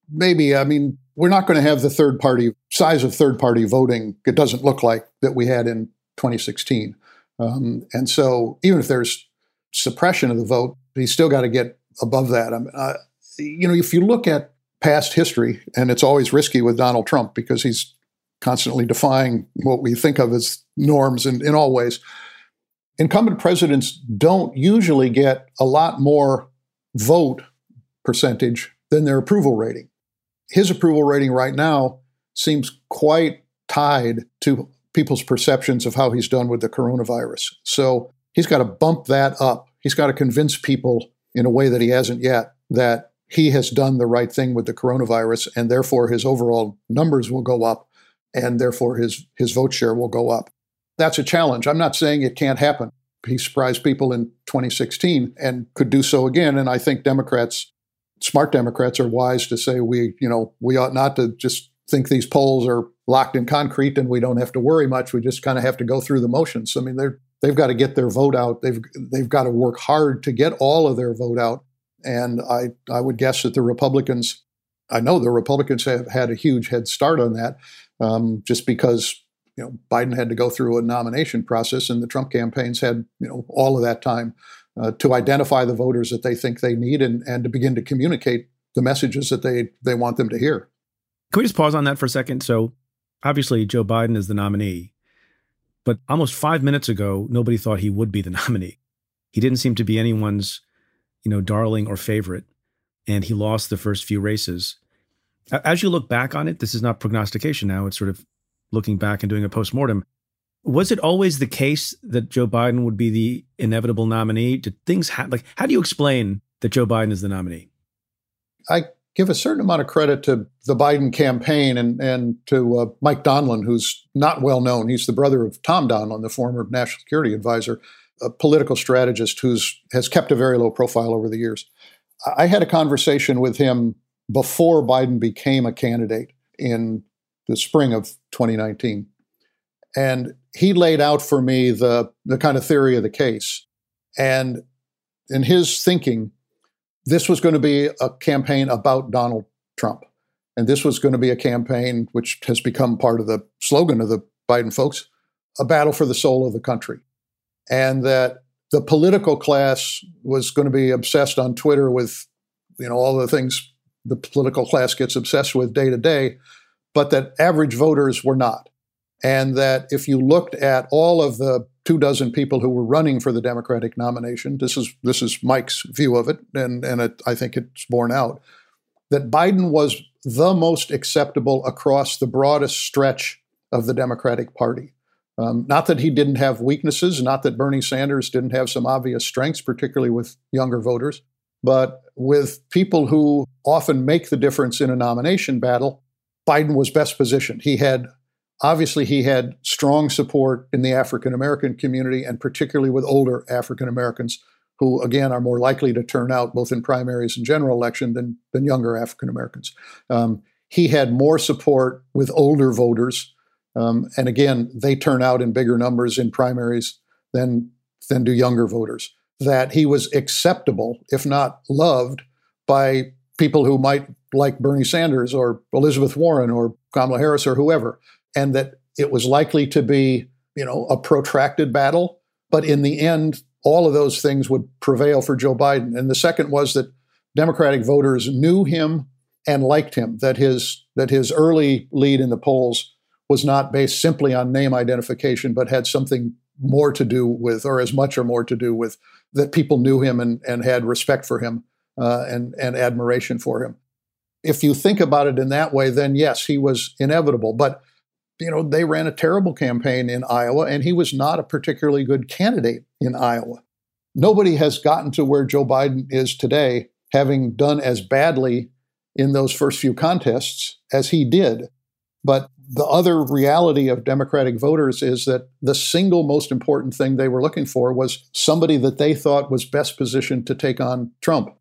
maybe. I mean, we're not going to have the third party size of third party voting. It doesn't look like that we had in 2016. Um, and so, even if there's suppression of the vote, he's still got to get above that. I mean, uh, you know, if you look at past history, and it's always risky with Donald Trump because he's constantly defying what we think of as norms in, in all ways. Incumbent presidents don't usually get a lot more vote percentage than their approval rating. His approval rating right now seems quite tied to people's perceptions of how he's done with the coronavirus. So he's got to bump that up. He's got to convince people in a way that he hasn't yet that he has done the right thing with the coronavirus, and therefore his overall numbers will go up, and therefore his, his vote share will go up. That's a challenge. I'm not saying it can't happen. He surprised people in 2016 and could do so again. And I think Democrats smart Democrats are wise to say we, you know, we ought not to just think these polls are locked in concrete and we don't have to worry much. We just kind of have to go through the motions. I mean, they're they've got to get their vote out. They've they've got to work hard to get all of their vote out. And I I would guess that the Republicans, I know the Republicans have had a huge head start on that, um, just because you know Biden had to go through a nomination process and the Trump campaigns had you know all of that time uh, to identify the voters that they think they need and, and to begin to communicate the messages that they, they want them to hear. Can we just pause on that for a second? So, obviously, Joe Biden is the nominee, but almost five minutes ago, nobody thought he would be the nominee. He didn't seem to be anyone's, you know, darling or favorite, and he lost the first few races. As you look back on it, this is not prognostication now; it's sort of looking back and doing a postmortem. Was it always the case that Joe Biden would be the inevitable nominee? Did things happen? Like, how do you explain that Joe Biden is the nominee? I give a certain amount of credit to the Biden campaign and, and to uh, Mike Donilon, who's not well known. He's the brother of Tom Donilon, the former national security advisor, a political strategist who's has kept a very low profile over the years. I had a conversation with him before Biden became a candidate in the spring of 2019. And he laid out for me the, the kind of theory of the case. And in his thinking, this was going to be a campaign about Donald Trump. And this was going to be a campaign which has become part of the slogan of the Biden folks a battle for the soul of the country. And that the political class was going to be obsessed on Twitter with, you know, all the things the political class gets obsessed with day to day, but that average voters were not and that if you looked at all of the two dozen people who were running for the Democratic nomination, this is this is Mike's view of it, and and it, I think it's borne out that Biden was the most acceptable across the broadest stretch of the Democratic Party. Um, not that he didn't have weaknesses, not that Bernie Sanders didn't have some obvious strengths, particularly with younger voters, but with people who often make the difference in a nomination battle, Biden was best positioned. He had Obviously, he had strong support in the African American community and particularly with older African Americans who, again, are more likely to turn out both in primaries and general election than, than younger African Americans. Um, he had more support with older voters. Um, and again, they turn out in bigger numbers in primaries than, than do younger voters. That he was acceptable, if not loved, by people who might like Bernie Sanders or Elizabeth Warren or Kamala Harris or whoever and that it was likely to be, you know, a protracted battle. But in the end, all of those things would prevail for Joe Biden. And the second was that Democratic voters knew him and liked him. That his that his early lead in the polls was not based simply on name identification, but had something more to do with, or as much or more to do with, that people knew him and, and had respect for him uh, and and admiration for him. If you think about it in that way, then yes, he was inevitable. But you know, they ran a terrible campaign in Iowa, and he was not a particularly good candidate in Iowa. Nobody has gotten to where Joe Biden is today, having done as badly in those first few contests as he did. But the other reality of Democratic voters is that the single most important thing they were looking for was somebody that they thought was best positioned to take on Trump.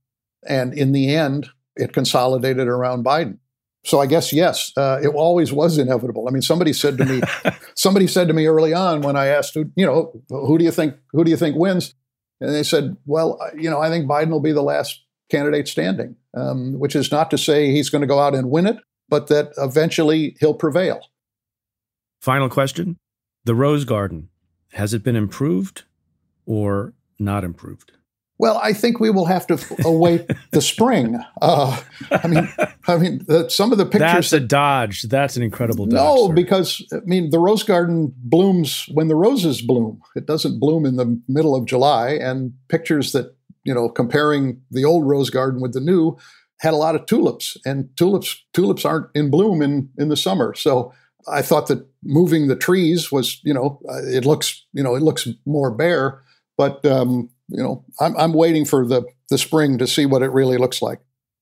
And in the end, it consolidated around Biden. So I guess yes, uh, it always was inevitable. I mean, somebody said to me, somebody said to me early on when I asked, you know, who do you think who do you think wins? And they said, well, you know, I think Biden will be the last candidate standing, um, which is not to say he's going to go out and win it, but that eventually he'll prevail. Final question The Rose Garden, has it been improved or not improved? Well, I think we will have to await the spring. Uh, I mean, I mean, the, some of the pictures. That's a dodge. That's an incredible dodge. No, sir. because I mean, the rose garden blooms when the roses bloom. It doesn't bloom in the middle of July. And pictures that you know, comparing the old rose garden with the new, had a lot of tulips, and tulips tulips aren't in bloom in in the summer. So I thought that moving the trees was, you know, uh, it looks, you know, it looks more bare, but um, you know, I'm, I'm waiting for the, the spring to see what it really looks like.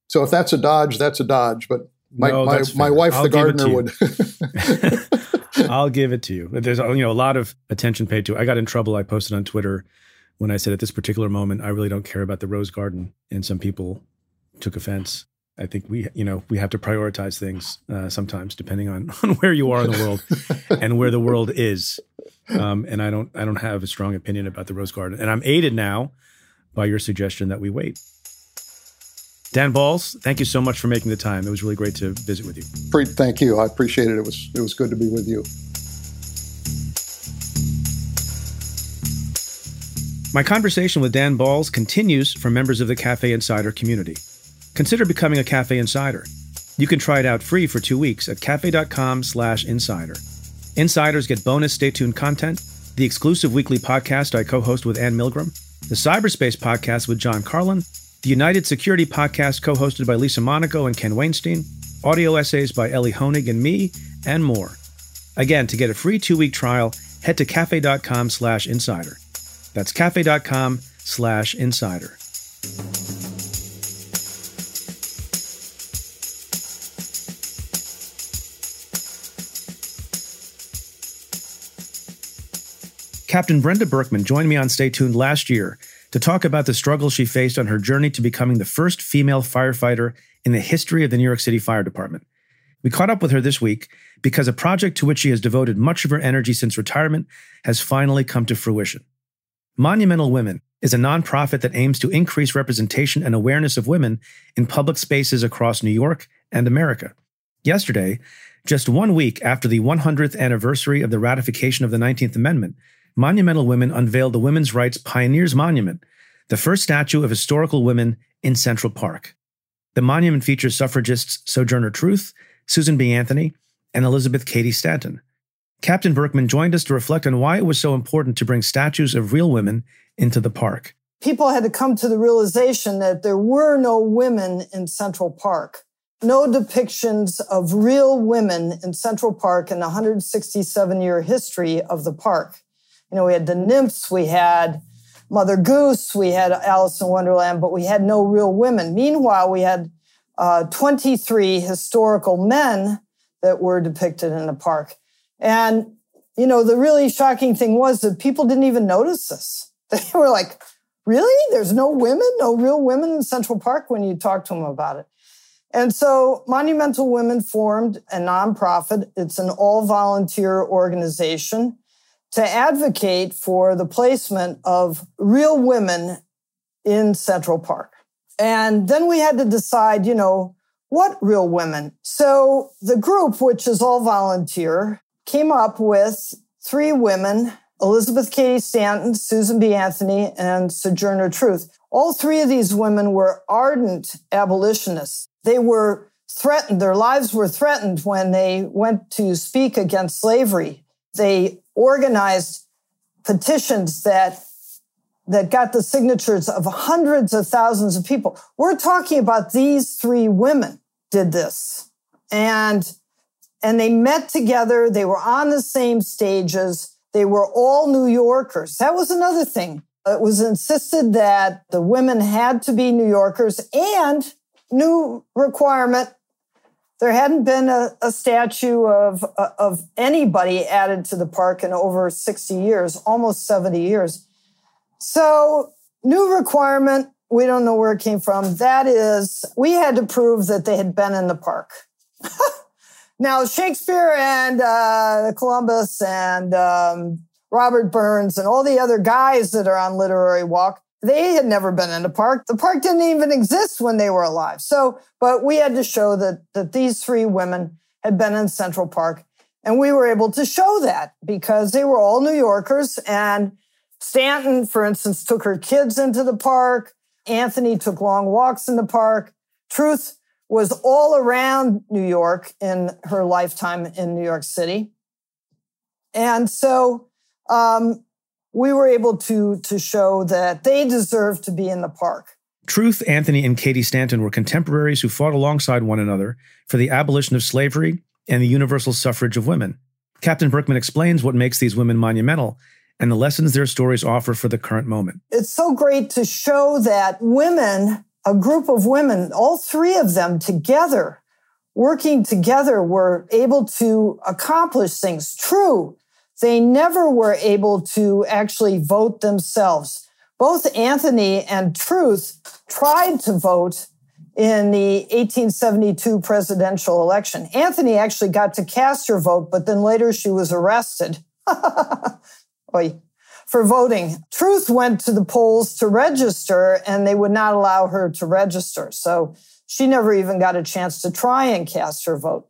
So if that's a dodge, that's a dodge. But my, no, my, my wife, I'll the gardener, would. I'll give it to you. There's you know a lot of attention paid to it. I got in trouble. I posted on Twitter when I said at this particular moment I really don't care about the rose garden, and some people took offense. I think we, you know, we have to prioritize things uh, sometimes, depending on, on where you are in the world and where the world is. Um, and I don't, I don't have a strong opinion about the rose garden. And I'm aided now by your suggestion that we wait. Dan Balz, thank you so much for making the time. It was really great to visit with you. Thank you. I appreciate it. It was, it was good to be with you. My conversation with Dan Balz continues for members of the Cafe Insider community consider becoming a Cafe Insider. You can try it out free for two weeks at cafe.com slash insider. Insiders get bonus stay tuned content, the exclusive weekly podcast I co-host with Anne Milgram, the Cyberspace podcast with John Carlin, the United Security podcast co-hosted by Lisa Monaco and Ken Wainstein, audio essays by Elie Honig and me, and more. Again, to get a free two-week trial, head to cafe.com slash insider. That's cafe.com slash insider. Captain Brenda Berkman joined me on Stay Tuned last year to talk about the struggle she faced on her journey to becoming the first female firefighter in the history of the New York City Fire Department. We caught up with her this week because a project to which she has devoted much of her energy since retirement has finally come to fruition. Monumental Women is a nonprofit that aims to increase representation and awareness of women in public spaces across New York and America. Yesterday, just one week after the 100th anniversary of the ratification of the 19th Amendment, Monumental Women unveiled the Women's Rights Pioneers Monument, the first statue of historical women in Central Park. The monument features suffragists Sojourner Truth, Susan B. Anthony, and Elizabeth Cady Stanton. Captain Berkman joined us to reflect on why it was so important to bring statues of real women into the park. People had to come to the realization that there were no women in Central Park. No depictions of real women in Central Park in the 167 year history of the park. You know, we had the nymphs, we had Mother Goose, we had Alice in Wonderland, but we had no real women. Meanwhile, we had uh, 23 historical men that were depicted in the park. And, you know, the really shocking thing was that people didn't even notice this. They were like, really? There's no women, no real women in Central Park when you talk to them about it. And so Monumental Women formed a nonprofit. It's an all volunteer organization to advocate for the placement of real women in Central Park. And then we had to decide, you know, what real women? So the group, which is all volunteer, came up with three women Elizabeth Cady Stanton, Susan B. Anthony, and Sojourner Truth. All three of these women were ardent abolitionists. They were threatened, their lives were threatened when they went to speak against slavery. They organized petitions that that got the signatures of hundreds of thousands of people. We're talking about these three women did this. And and they met together. They were on the same stages. They were all New Yorkers. That was another thing. It was insisted that the women had to be New Yorkers and new requirement. There hadn't been a, a statue of, of anybody added to the park in over 60 years, almost 70 years. So, new requirement, we don't know where it came from. That is, we had to prove that they had been in the park. now, Shakespeare and uh, Columbus and um, Robert Burns and all the other guys that are on Literary Walk, they had never been in the park. The park didn't even exist when they were alive. So, but we had to show that, that these three women had been in Central Park. And we were able to show that because they were all New Yorkers. And Stanton, for instance, took her kids into the park. Anthony took long walks in the park. Truth was all around New York in her lifetime in New York City. And so um, we were able to, to show that they deserve to be in the park. Truth, Anthony, and Cady Stanton were contemporaries who fought alongside one another for the abolition of slavery and the universal suffrage of women. Captain Berkman explains what makes these women monumental and the lessons their stories offer for the current moment. It's so great to show that women, a group of women, all three of them together, working together, were able to accomplish things. True, they never were able to actually vote themselves. Both Anthony and Truth tried to vote in the 1872 presidential election. Anthony actually got to cast her vote, but then later she was arrested for voting. Truth went to the polls to register and they would not allow her to register. So she never even got a chance to try and cast her vote.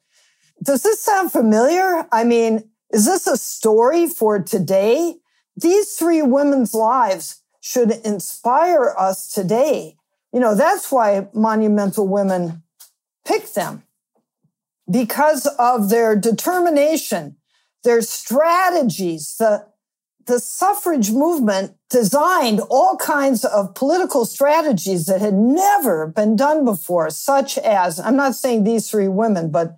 Does this sound familiar? I mean, is this a story for today? These three women's lives should inspire us today. You know, that's why monumental women pick them because of their determination, their strategies. The, the suffrage movement designed all kinds of political strategies that had never been done before, such as, I'm not saying these three women, but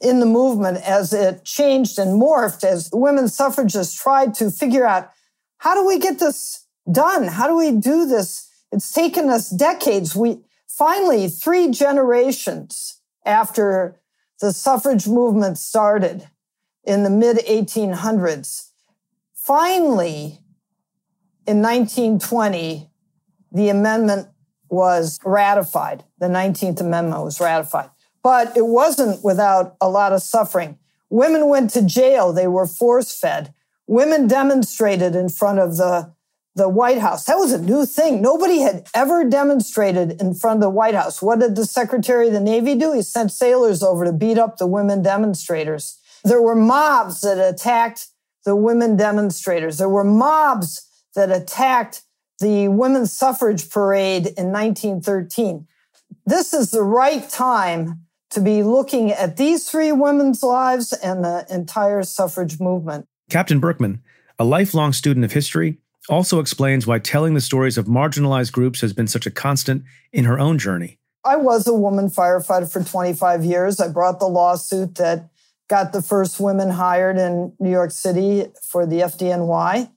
in the movement as it changed and morphed as women suffragists tried to figure out how do we get this done? How do we do this? It's taken us decades. We finally, three generations after the suffrage movement started in the mid 1800s, finally, in 1920, the amendment was ratified. The 19th Amendment was ratified. But it wasn't without a lot of suffering. Women went to jail. They were force fed. Women demonstrated in front of the, the White House. That was a new thing. Nobody had ever demonstrated in front of the White House. What did the Secretary of the Navy do? He sent sailors over to beat up the women demonstrators. There were mobs that attacked the women demonstrators. There were mobs that attacked the women's suffrage parade in 1913. This is the right time to be looking at these three women's lives and the entire suffrage movement. Captain Berkman, a lifelong student of history, also explains why telling the stories of marginalized groups has been such a constant in her own journey. I was a woman firefighter for 25 years. I brought the lawsuit that got the first women hired in New York City for the FDNY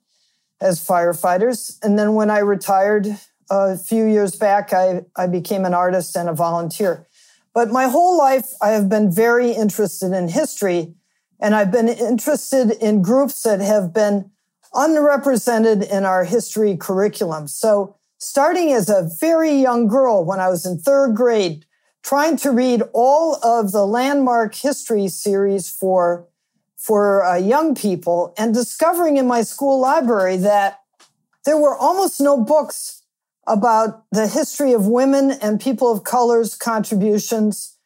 as firefighters. And then when I retired a few years back, I, I became an artist and a volunteer. But my whole life, I have been very interested in history, and I've been interested in groups that have been unrepresented in our history curriculum. So, starting as a very young girl when I was in third grade, trying to read all of the landmark history series for, for uh, young people, and discovering in my school library that there were almost no books about the history of women and people of color's contributions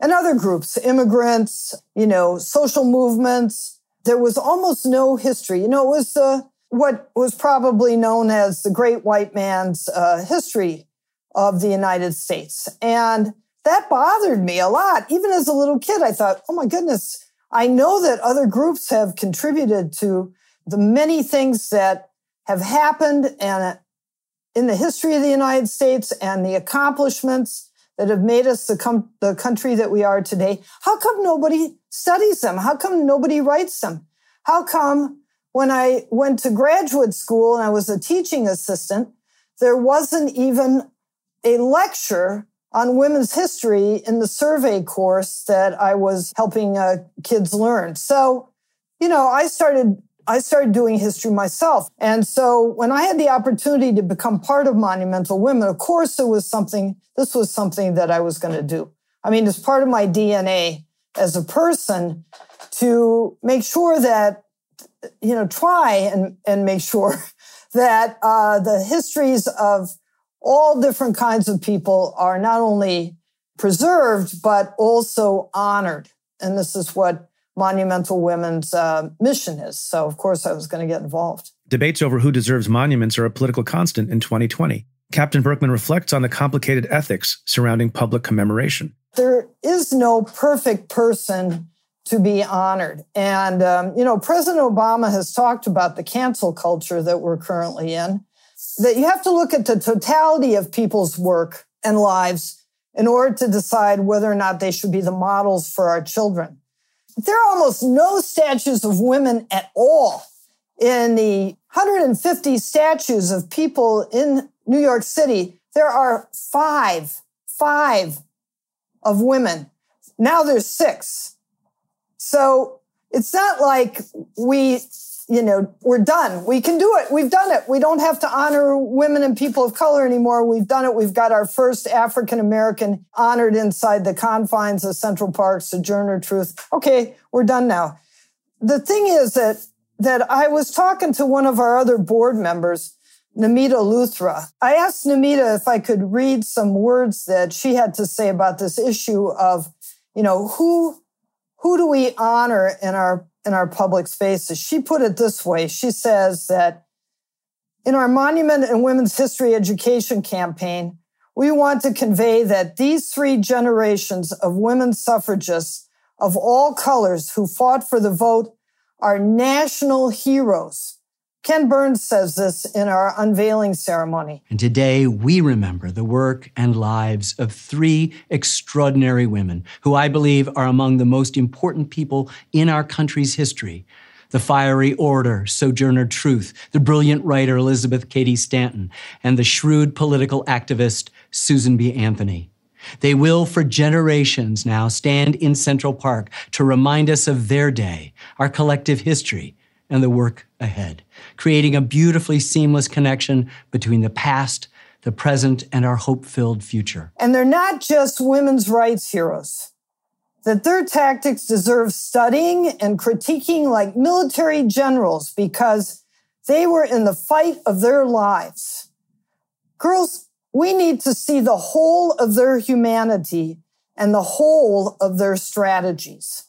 and other groups, immigrants, you know, social movements. There was almost no history. You know, it was uh, what was probably known as the great white man's uh, history of the United States. And that bothered me a lot. Even as a little kid, I thought, oh my goodness, I know that other groups have contributed to the many things that have happened and in the history of the United States and the accomplishments that have made us the, com- the country that we are today, how come nobody studies them? How come nobody writes them? How come when I went to graduate school and I was a teaching assistant, there wasn't even a lecture on women's history in the survey course that I was helping uh, kids learn. So, you know, I started I started doing history myself. And so when I had the opportunity to become part of Monumental Women, of course it was something this was something that I was going to do. I mean, it's part of my DNA as a person to make sure that you know, try and, and make sure that uh, the histories of all different kinds of people are not only preserved, but also honored. And this is what Monumental Women's uh, mission is. So, of course, I was going to get involved. Debates over who deserves monuments are a political constant in 2020. Captain Berkman reflects on the complicated ethics surrounding public commemoration. There is no perfect person to be honored. And, um, you know, President Obama has talked about the cancel culture that we're currently in, that you have to look at the totality of people's work and lives in order to decide whether or not they should be the models for our children. There are almost no statues of women at all in the 150 statues of people in New York City. There are five, five of women. Now there's six. So it's not like we, you know, we're done. We can do it. We've done it. We don't have to honor women and people of color anymore. We've done it. We've got our first African American honored inside the confines of Central Park, Sojourner Truth. Okay, we're done now. The thing is that that I was talking to one of our other board members, Namita Luthra. I asked Namita if I could read some words that she had to say about this issue of, you know, who who do we honor in our in our public spaces? She put it this way. She says that in our Monument and Women's History Education campaign, we want to convey that these three generations of women suffragists of all colors who fought for the vote are national heroes Ken Burns says this in our unveiling ceremony. And today we remember the work and lives of three extraordinary women who I believe are among the most important people in our country's history. The fiery orator, Sojourner Truth, the brilliant writer, Elizabeth Cady Stanton, and the shrewd political activist, Susan B. Anthony. They will, for generations now, stand in Central Park to remind us of their day, our collective history, and the work ahead, creating a beautifully seamless connection between the past, the present, and our hope filled future. And they're not just women's rights heroes. That their tactics deserve studying and critiquing like military generals because they were in the fight of their lives. Girls, we need to see the whole of their humanity and the whole of their strategies.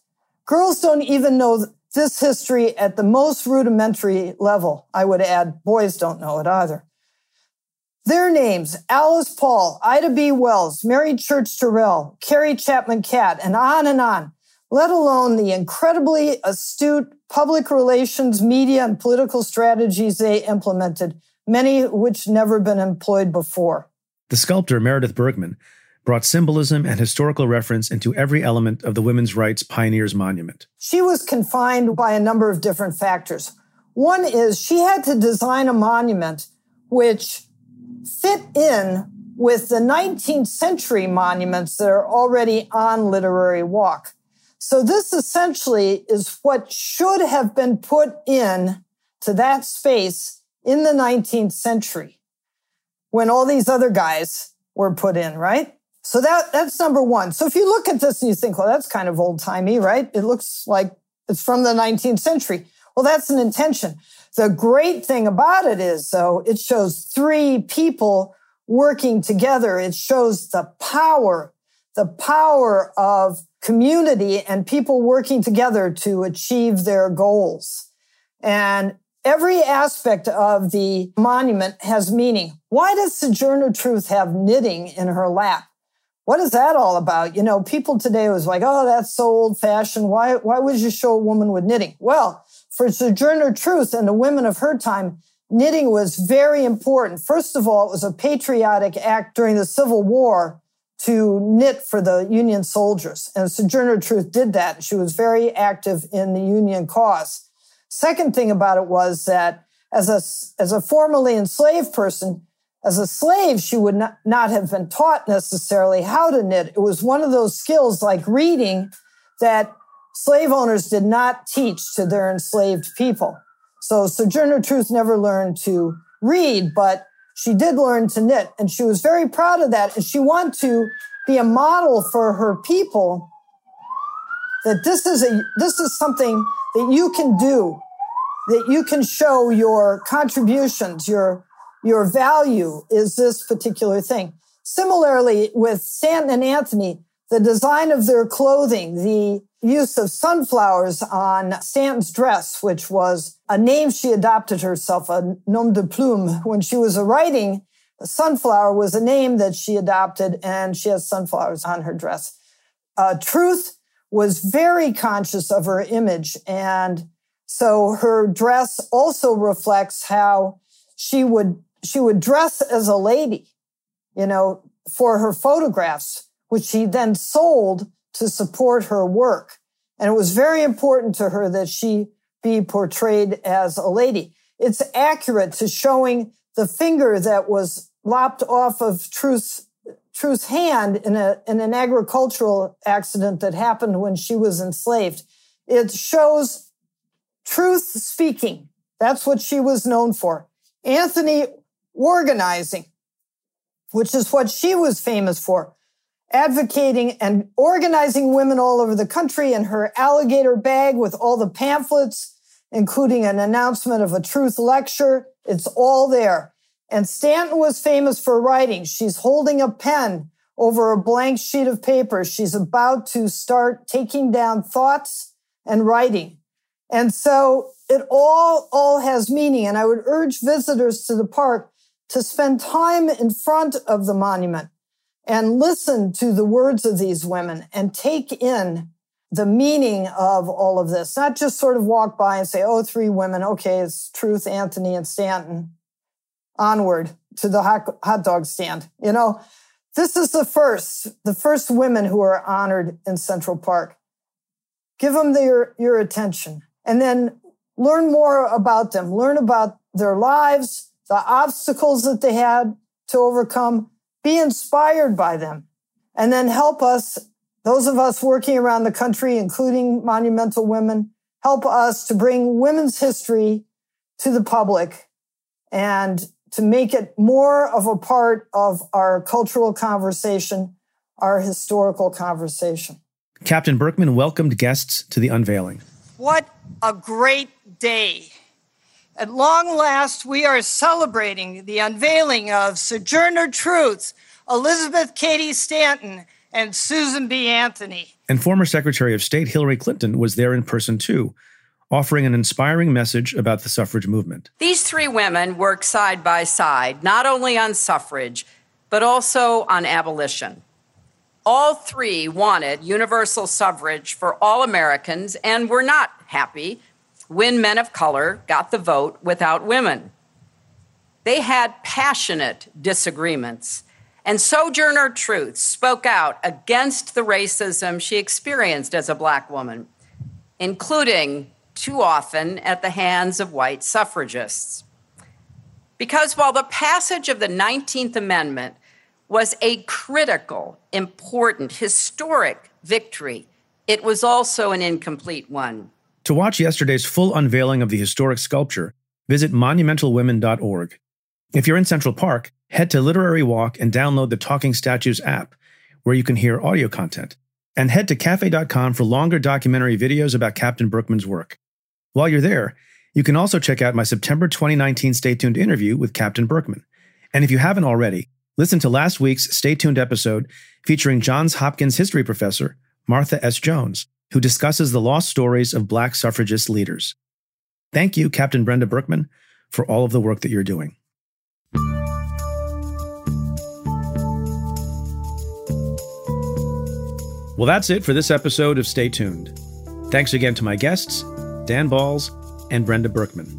Girls don't even know this history at the most rudimentary level. I would add, boys don't know it either. Their names, Alice Paul, Ida B. Wells, Mary Church Terrell, Carrie Chapman Catt, and on and on, let alone the incredibly astute public relations, media, and political strategies they implemented, many which never been employed before. The sculptor Meredith Bergmann brought symbolism and historical reference into every element of the women's rights pioneers monument. She was confined by a number of different factors. One is she had to design a monument which fit in with the 19th century monuments that are already on Literary Walk. So this essentially is what should have been put in to that space in the 19th century when all these other guys were put in, right? So that that's number one. So if you look at this and you think, well, that's kind of old timey, right? It looks like it's from the 19th century. Well, that's an intention. The great thing about it is, though, it shows three people working together. It shows the power, the power of community and people working together to achieve their goals. And every aspect of the monument has meaning. Why does Sojourner Truth have knitting in her lap? What is that all about? You know, people today was like, oh, that's so old fashioned. Why, why would you show a woman with knitting? Well, for Sojourner Truth and the women of her time, knitting was very important. First of all, it was a patriotic act during the Civil War to knit for the Union soldiers. And Sojourner Truth did that. She was very active in the Union cause. Second thing about it was that as a, as a formerly enslaved person, as a slave, she would not, not have been taught necessarily how to knit. It was one of those skills like reading that slave owners did not teach to their enslaved people. So Sojourner Truth never learned to read, but she did learn to knit and she was very proud of that. And she wanted to be a model for her people that this is a, this is something that you can do, that you can show your contributions, your, your value is this particular thing. Similarly, with Stanton and Anthony, the design of their clothing, the use of sunflowers on Stanton's dress, which was a name she adopted herself, a nom de plume. When she was writing, sunflower was a name that she adopted, and she has sunflowers on her dress. Uh, Truth was very conscious of her image, and so her dress also reflects how she would she would dress as a lady, you know, for her photographs, which she then sold to support her work. And it was very important to her that she be portrayed as a lady. It's accurate to showing the finger that was lopped off of Truth's, Truth's hand in, a, in an agricultural accident that happened when she was enslaved. It shows truth speaking. That's what she was known for. Anthony organizing, which is what she was famous for advocating and organizing women all over the country in her alligator bag with all the pamphlets, including an announcement of a truth lecture. It's all there. And Stanton was famous for writing. She's holding a pen over a blank sheet of paper. She's about to start taking down thoughts and writing. And so it all, all has meaning. And I would urge visitors to the park to spend time in front of the monument and listen to the words of these women and take in the meaning of all of this, not just sort of walk by and say, oh, three women. Okay, it's Truth, Anthony, and Stanton. Onward to the hot, dog stand. You know, this is the first, the first women who are honored in Central Park. Give them your attention and then learn more about them. Learn about their lives, the obstacles that they had to overcome, be inspired by them, and then help us, those of us working around the country, including Monumental Women, help us to bring women's history to the public and to make it more of a part of our cultural conversation, our historical conversation. Captain Berkman welcomed guests to the unveiling. What a great day! At long last, we are celebrating the unveiling of Sojourner Truths, Elizabeth Cady Stanton, and Susan B. Anthony. And former Secretary of State Hillary Clinton was there in person too, offering an inspiring message about the suffrage movement. These three women worked side by side, not only on suffrage, but also on abolition. All three wanted universal suffrage for all Americans and were not happy when men of color got the vote without women. They had passionate disagreements, and Sojourner Truth spoke out against the racism she experienced as a black woman, including too often at the hands of white suffragists. Because while the passage of the 19th Amendment was a critical, important, historic victory, it was also an incomplete one. To watch yesterday's full unveiling of the historic sculpture, visit monumentalwomen.org. If you're in Central Park, head to Literary Walk and download the Talking Statues app, where you can hear audio content. And head to cafe.com for longer documentary videos about Captain Berkman's work. While you're there, you can also check out my September 2019 Stay Tuned interview with Captain Berkman. And if you haven't already, listen to last week's Stay Tuned episode featuring Johns Hopkins history professor Martha S. Jones who discusses the lost stories of Black suffragist leaders. Thank you, Captain Brenda Berkman, for all of the work that you're doing. Well, that's it for this episode of Stay Tuned. Thanks again to my guests, Dan Balz and Brenda Berkman.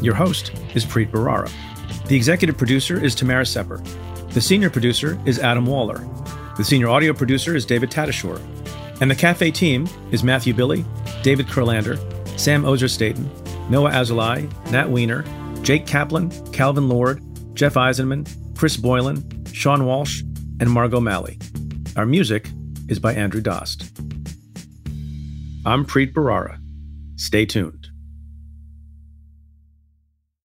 Your host is Preet Bharara. The executive producer is Tamara Sepper. The senior producer is Adam Waller. The senior audio producer is David Tatasciore. And the Cafe team is Matthew Billy, David Kurlander, Sam Ozer Staten, Noah Azulai, Nat Weiner, Jake Kaplan, Calvin Lord, Jeff Eisenman, Chris Boylan, Sean Walsh, and Margot Malley. Our music is by Andrew Dost. I'm Preet Bharara. Stay tuned.